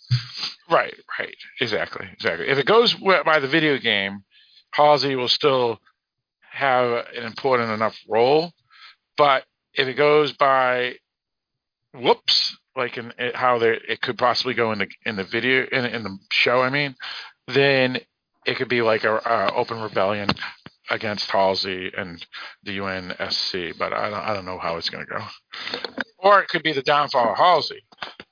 Right, right, exactly, exactly. If it goes by the video game, Halsey will still have an important enough role but if it goes by whoops, like in how they it could possibly go in the in the video in in the show, I mean, then it could be like a, a open rebellion against Halsey and the UNSC, but I don't I don't know how it's going to go. Or it could be the downfall of Halsey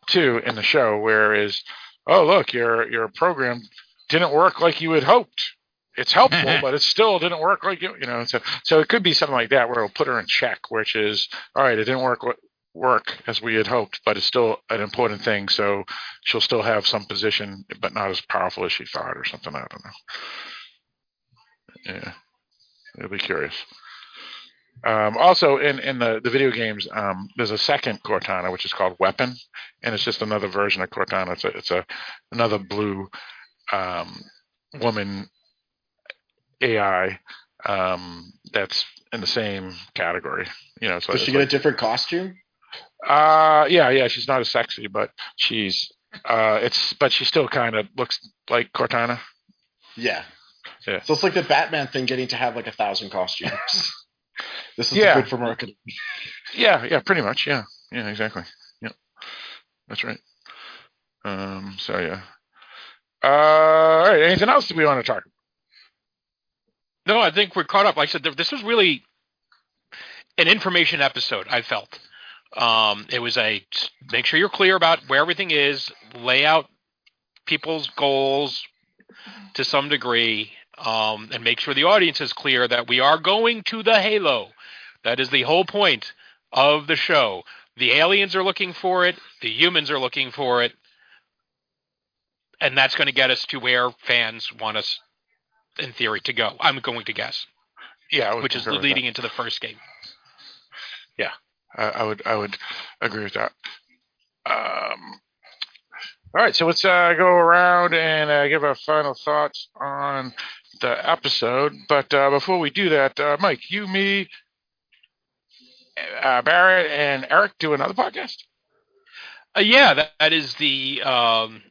too in the show, whereas oh look your your program didn't work like you had hoped it's helpful, *laughs* but it still didn't work like you, you know. So, so it could be something like that where it'll put her in check, which is all right. It didn't work work as we had hoped, but it's still an important thing. So she'll still have some position, but not as powerful as she thought, or something. I don't know. Yeah, it'll be curious. Um, also, in, in the, the video games, um, there's a second Cortana, which is called Weapon, and it's just another version of Cortana. It's a, it's a another blue um, woman AI um, that's in the same category. You know, so does she get like, a different costume? Uh, yeah, yeah. She's not as sexy, but she's uh, it's but she still kind of looks like Cortana. Yeah. Yeah. So it's like the Batman thing, getting to have like a thousand costumes. *laughs* this is yeah. good for marketing. Yeah, yeah, pretty much. Yeah, yeah, exactly. Yeah, that's right. Um. So yeah. Uh. All right. Anything else that we want to talk no, I think we're caught up. Like I said, this was really an information episode. I felt um, it was a make sure you're clear about where everything is, lay out people's goals to some degree, um, and make sure the audience is clear that we are going to the Halo. That is the whole point of the show. The aliens are looking for it. The humans are looking for it. And that's going to get us to where fans want us in theory to go. I'm going to guess. Yeah, which is leading into the first game. Yeah, I, I, would I would agree with that. Um, all right, so let's uh, go around and uh, give our final thoughts on the episode. But uh, before we do that, uh, Mike, you, me, uh, Barrett, and Eric do another podcast. Uh, yeah, that, that is the um,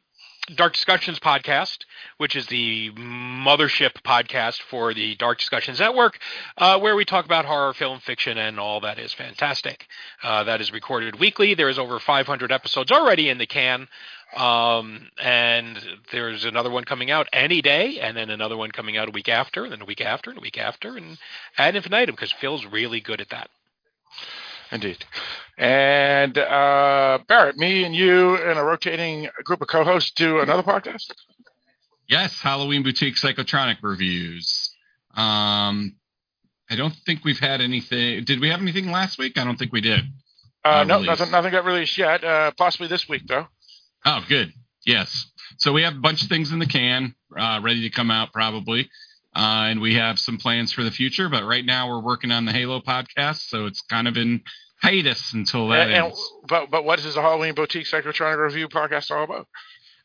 Dark Discussions podcast, which is the mothership podcast for the Dark Discussions Network, uh, where we talk about horror, film, fiction, and all that is fantastic. Uh, that is recorded weekly. There is over 500 episodes already in the can. Um, and there's another one coming out any day, and then another one coming out a week after, and then a week after, and a week after, and ad infinitum because Phil's really good at that. Indeed. And uh, Barrett, me and you and a rotating group of co-hosts do another podcast. Yes, Halloween Boutique Psychotronic reviews. Um, I don't think we've had anything. Did we have anything last week? I don't think we did. Uh, no, nothing, nothing got released yet. Uh, possibly this week, though. Oh, good. Yes. So we have a bunch of things in the can, uh, ready to come out probably. Uh, and we have some plans for the future, but right now we're working on the Halo podcast, so it's kind of in hiatus until that and, ends. And, but but what is the Halloween Boutique Psychotronic Review podcast all about?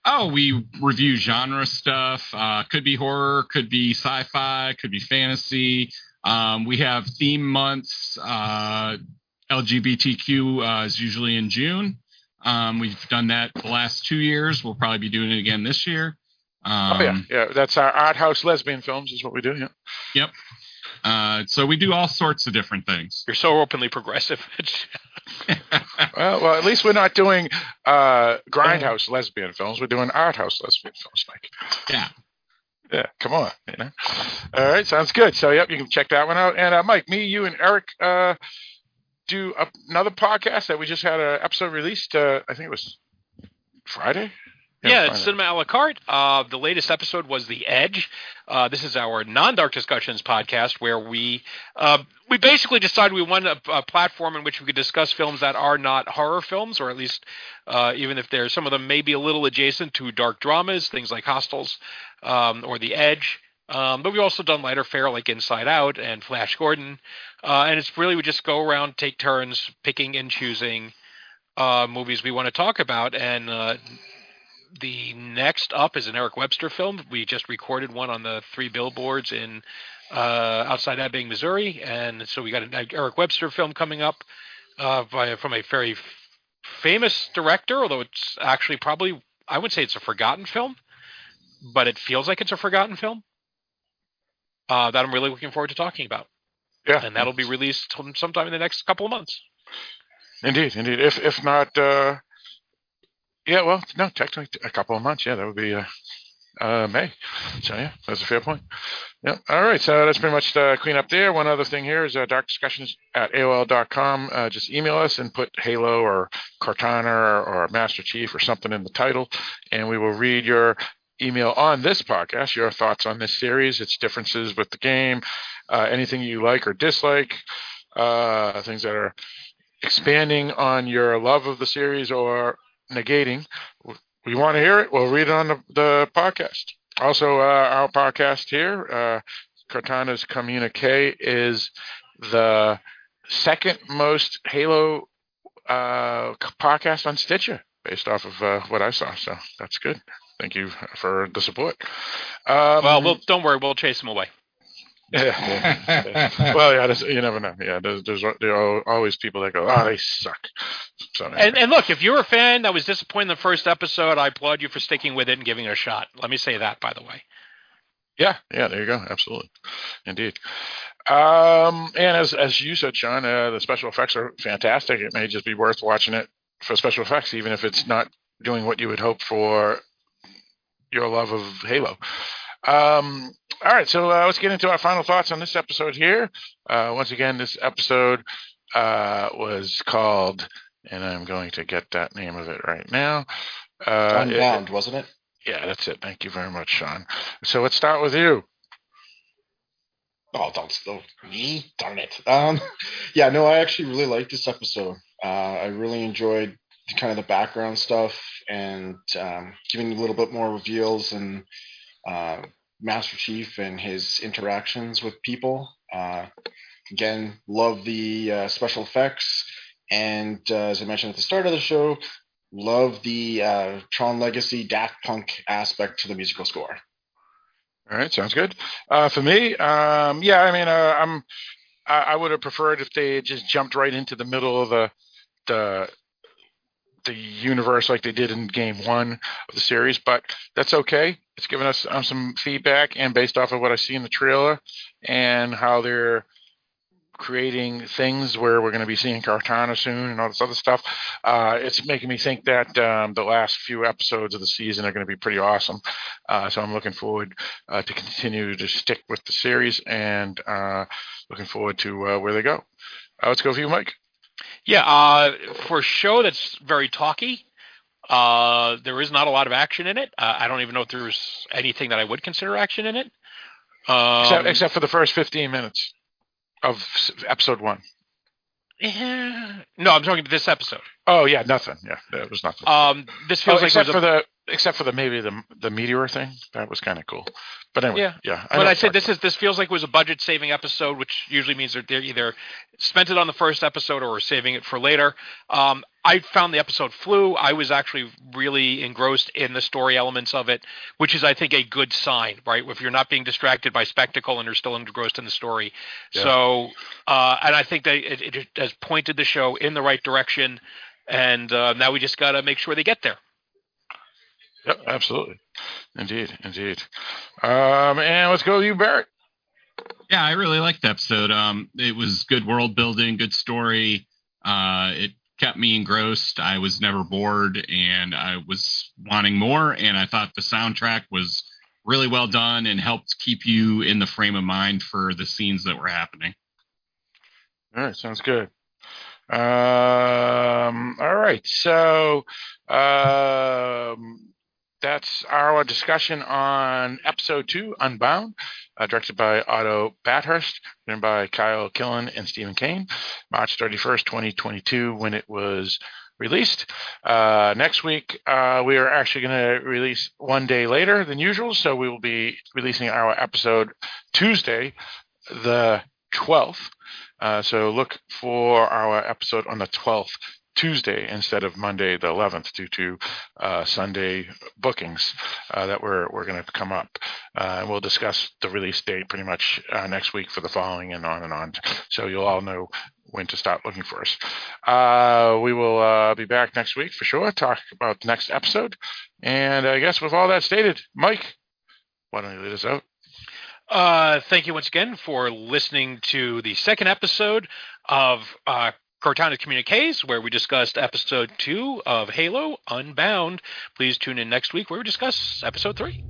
Oh, we review genre stuff. Uh, could be horror, could be sci-fi, could be fantasy. Um, we have theme months. Uh, LGBTQ uh, is usually in June. Um, we've done that the last two years. We'll probably be doing it again this year. Um, oh yeah, yeah. That's our art house lesbian films is what we do. Yeah. Yep. Uh, so we do all sorts of different things. You're so openly progressive. *laughs* well, well, at least we're not doing uh, grindhouse lesbian films. We're doing art house lesbian films, like. Yeah. Yeah, come on, you know. All right, sounds good. So, yep, you can check that one out. And uh, Mike, me, you, and Eric uh, do another podcast that we just had an episode released. Uh, I think it was Friday. Yeah, it's Cinema a la carte. Uh, the latest episode was The Edge. Uh, this is our non-dark discussions podcast where we uh, we basically decided we wanted a, a, platform in which we could discuss films that are not horror films, or at least uh, even if there's some of them may be a little adjacent to dark dramas, things like Hostels um, or The Edge. Um, but we've also done lighter fare like Inside Out and Flash Gordon, uh, and it's really we just go around, take turns picking and choosing uh, movies we want to talk about, and the next up is an Eric Webster film. We just recorded one on the three billboards in uh, outside Ebbing, Missouri, and so we got an Eric Webster film coming up uh, by, from a very f- famous director. Although it's actually probably I would say it's a forgotten film, but it feels like it's a forgotten film uh, that I'm really looking forward to talking about. Yeah, and that'll be released sometime in the next couple of months. Indeed, indeed. If if not uh, yeah, well, no, technically a couple of months. Yeah, that would be uh, uh, May. So yeah, that's a fair point. Yeah. All right. So that's pretty much the clean up there. One other thing here is uh, dark discussions at AOL.com. Uh, just email us and put Halo or Cortana or, or Master Chief or something in the title, and we will read your email on this podcast, your thoughts on this series, its differences with the game, uh, anything you like or dislike, uh, things that are expanding on your love of the series or negating. We want to hear it. We'll read it on the, the podcast. Also, uh, our podcast here, uh, Cortana's Communique, is the second most Halo uh, podcast on Stitcher, based off of uh, what I saw. So that's good. Thank you for the support. Um, well, we'll, don't worry, we'll chase them away. Yeah, well, yeah. You never know. Yeah, there's, there's there are always people that go, "Oh, they suck." So anyway. and, and look, if you're a fan that was disappointed in the first episode, I applaud you for sticking with it and giving it a shot. Let me say that, by the way. Yeah, yeah. There you go. Absolutely, indeed. Um, and as as you said, Sean, uh, the special effects are fantastic. It may just be worth watching it for special effects, even if it's not doing what you would hope for your love of Halo. Um, all right, so uh, let's get into our final thoughts on this episode here. Uh, once again, this episode uh, was called, and I'm going to get that name of it right now. Uh, Unbound, it, wasn't it? Yeah, that's it. Thank you very much, Sean. So let's start with you. Oh, don't, don't me, darn it. Um, *laughs* yeah, no, I actually really liked this episode. Uh, I really enjoyed kind of the background stuff and um, giving a little bit more reveals and uh, Master Chief and his interactions with people. Uh, again, love the uh, special effects, and uh, as I mentioned at the start of the show, love the uh, Tron Legacy Daft Punk aspect to the musical score. All right, sounds good. Uh, for me, um, yeah, I mean, I'm I, I would have preferred if they just jumped right into the middle of the the the universe like they did in game one of the series, but that's okay. It's given us um, some feedback, and based off of what I see in the trailer and how they're creating things where we're going to be seeing Cortana soon and all this other stuff, uh, it's making me think that um, the last few episodes of the season are going to be pretty awesome. Uh, so I'm looking forward uh, to continue to stick with the series and uh, looking forward to uh, where they go. Uh, let's go for you, Mike. Yeah, for a show that's very talky, uh, there is not a lot of action in it. Uh, I don't even know if there's anything that I would consider action in it. Um, except, except for the first 15 minutes of episode one. Yeah. No, I'm talking about this episode. Oh yeah, nothing. Yeah, it was nothing. Um, this feels oh, like except for a, the except for the maybe the the meteor thing that was kind of cool. But anyway, yeah, yeah. I but I said this is this feels like it was a budget saving episode, which usually means they're, they're either spent it on the first episode or saving it for later. Um, I found the episode flew. I was actually really engrossed in the story elements of it, which is, I think, a good sign, right? If you're not being distracted by spectacle and you're still engrossed in the story. Yeah. So, uh, and I think that it, it, has pointed the show in the right direction, and uh, now we just got to make sure they get there. Yep, absolutely. Indeed, indeed. Um, and let's go to you, Barrett. Yeah, I really liked the episode. Um, it was good world building, good story. Uh, it kept me engrossed. I was never bored, and I was wanting more. And I thought the soundtrack was really well done and helped keep you in the frame of mind for the scenes that were happening. All right, sounds good. Um, all right. So um, that's our discussion on episode two, Unbound, uh, directed by Otto Bathurst, written by Kyle Killen and Steven Kane, March 31st, 2022, when it was released. Uh, next week, uh, we are actually going to release one day later than usual, so we will be releasing our episode Tuesday, the 12th. Uh, so look for our episode on the 12th. Tuesday instead of Monday the 11th due to uh, Sunday bookings uh, that were, were going to come up. Uh, and we'll discuss the release date pretty much uh, next week for the following and on and on. So you'll all know when to stop looking for us. Uh, we will uh, be back next week for sure, talk about the next episode. And I guess with all that stated, Mike, why don't you lead us out? Uh, thank you once again for listening to the second episode of uh, Cortana Communiques, where we discussed episode two of Halo Unbound. Please tune in next week where we discuss episode three.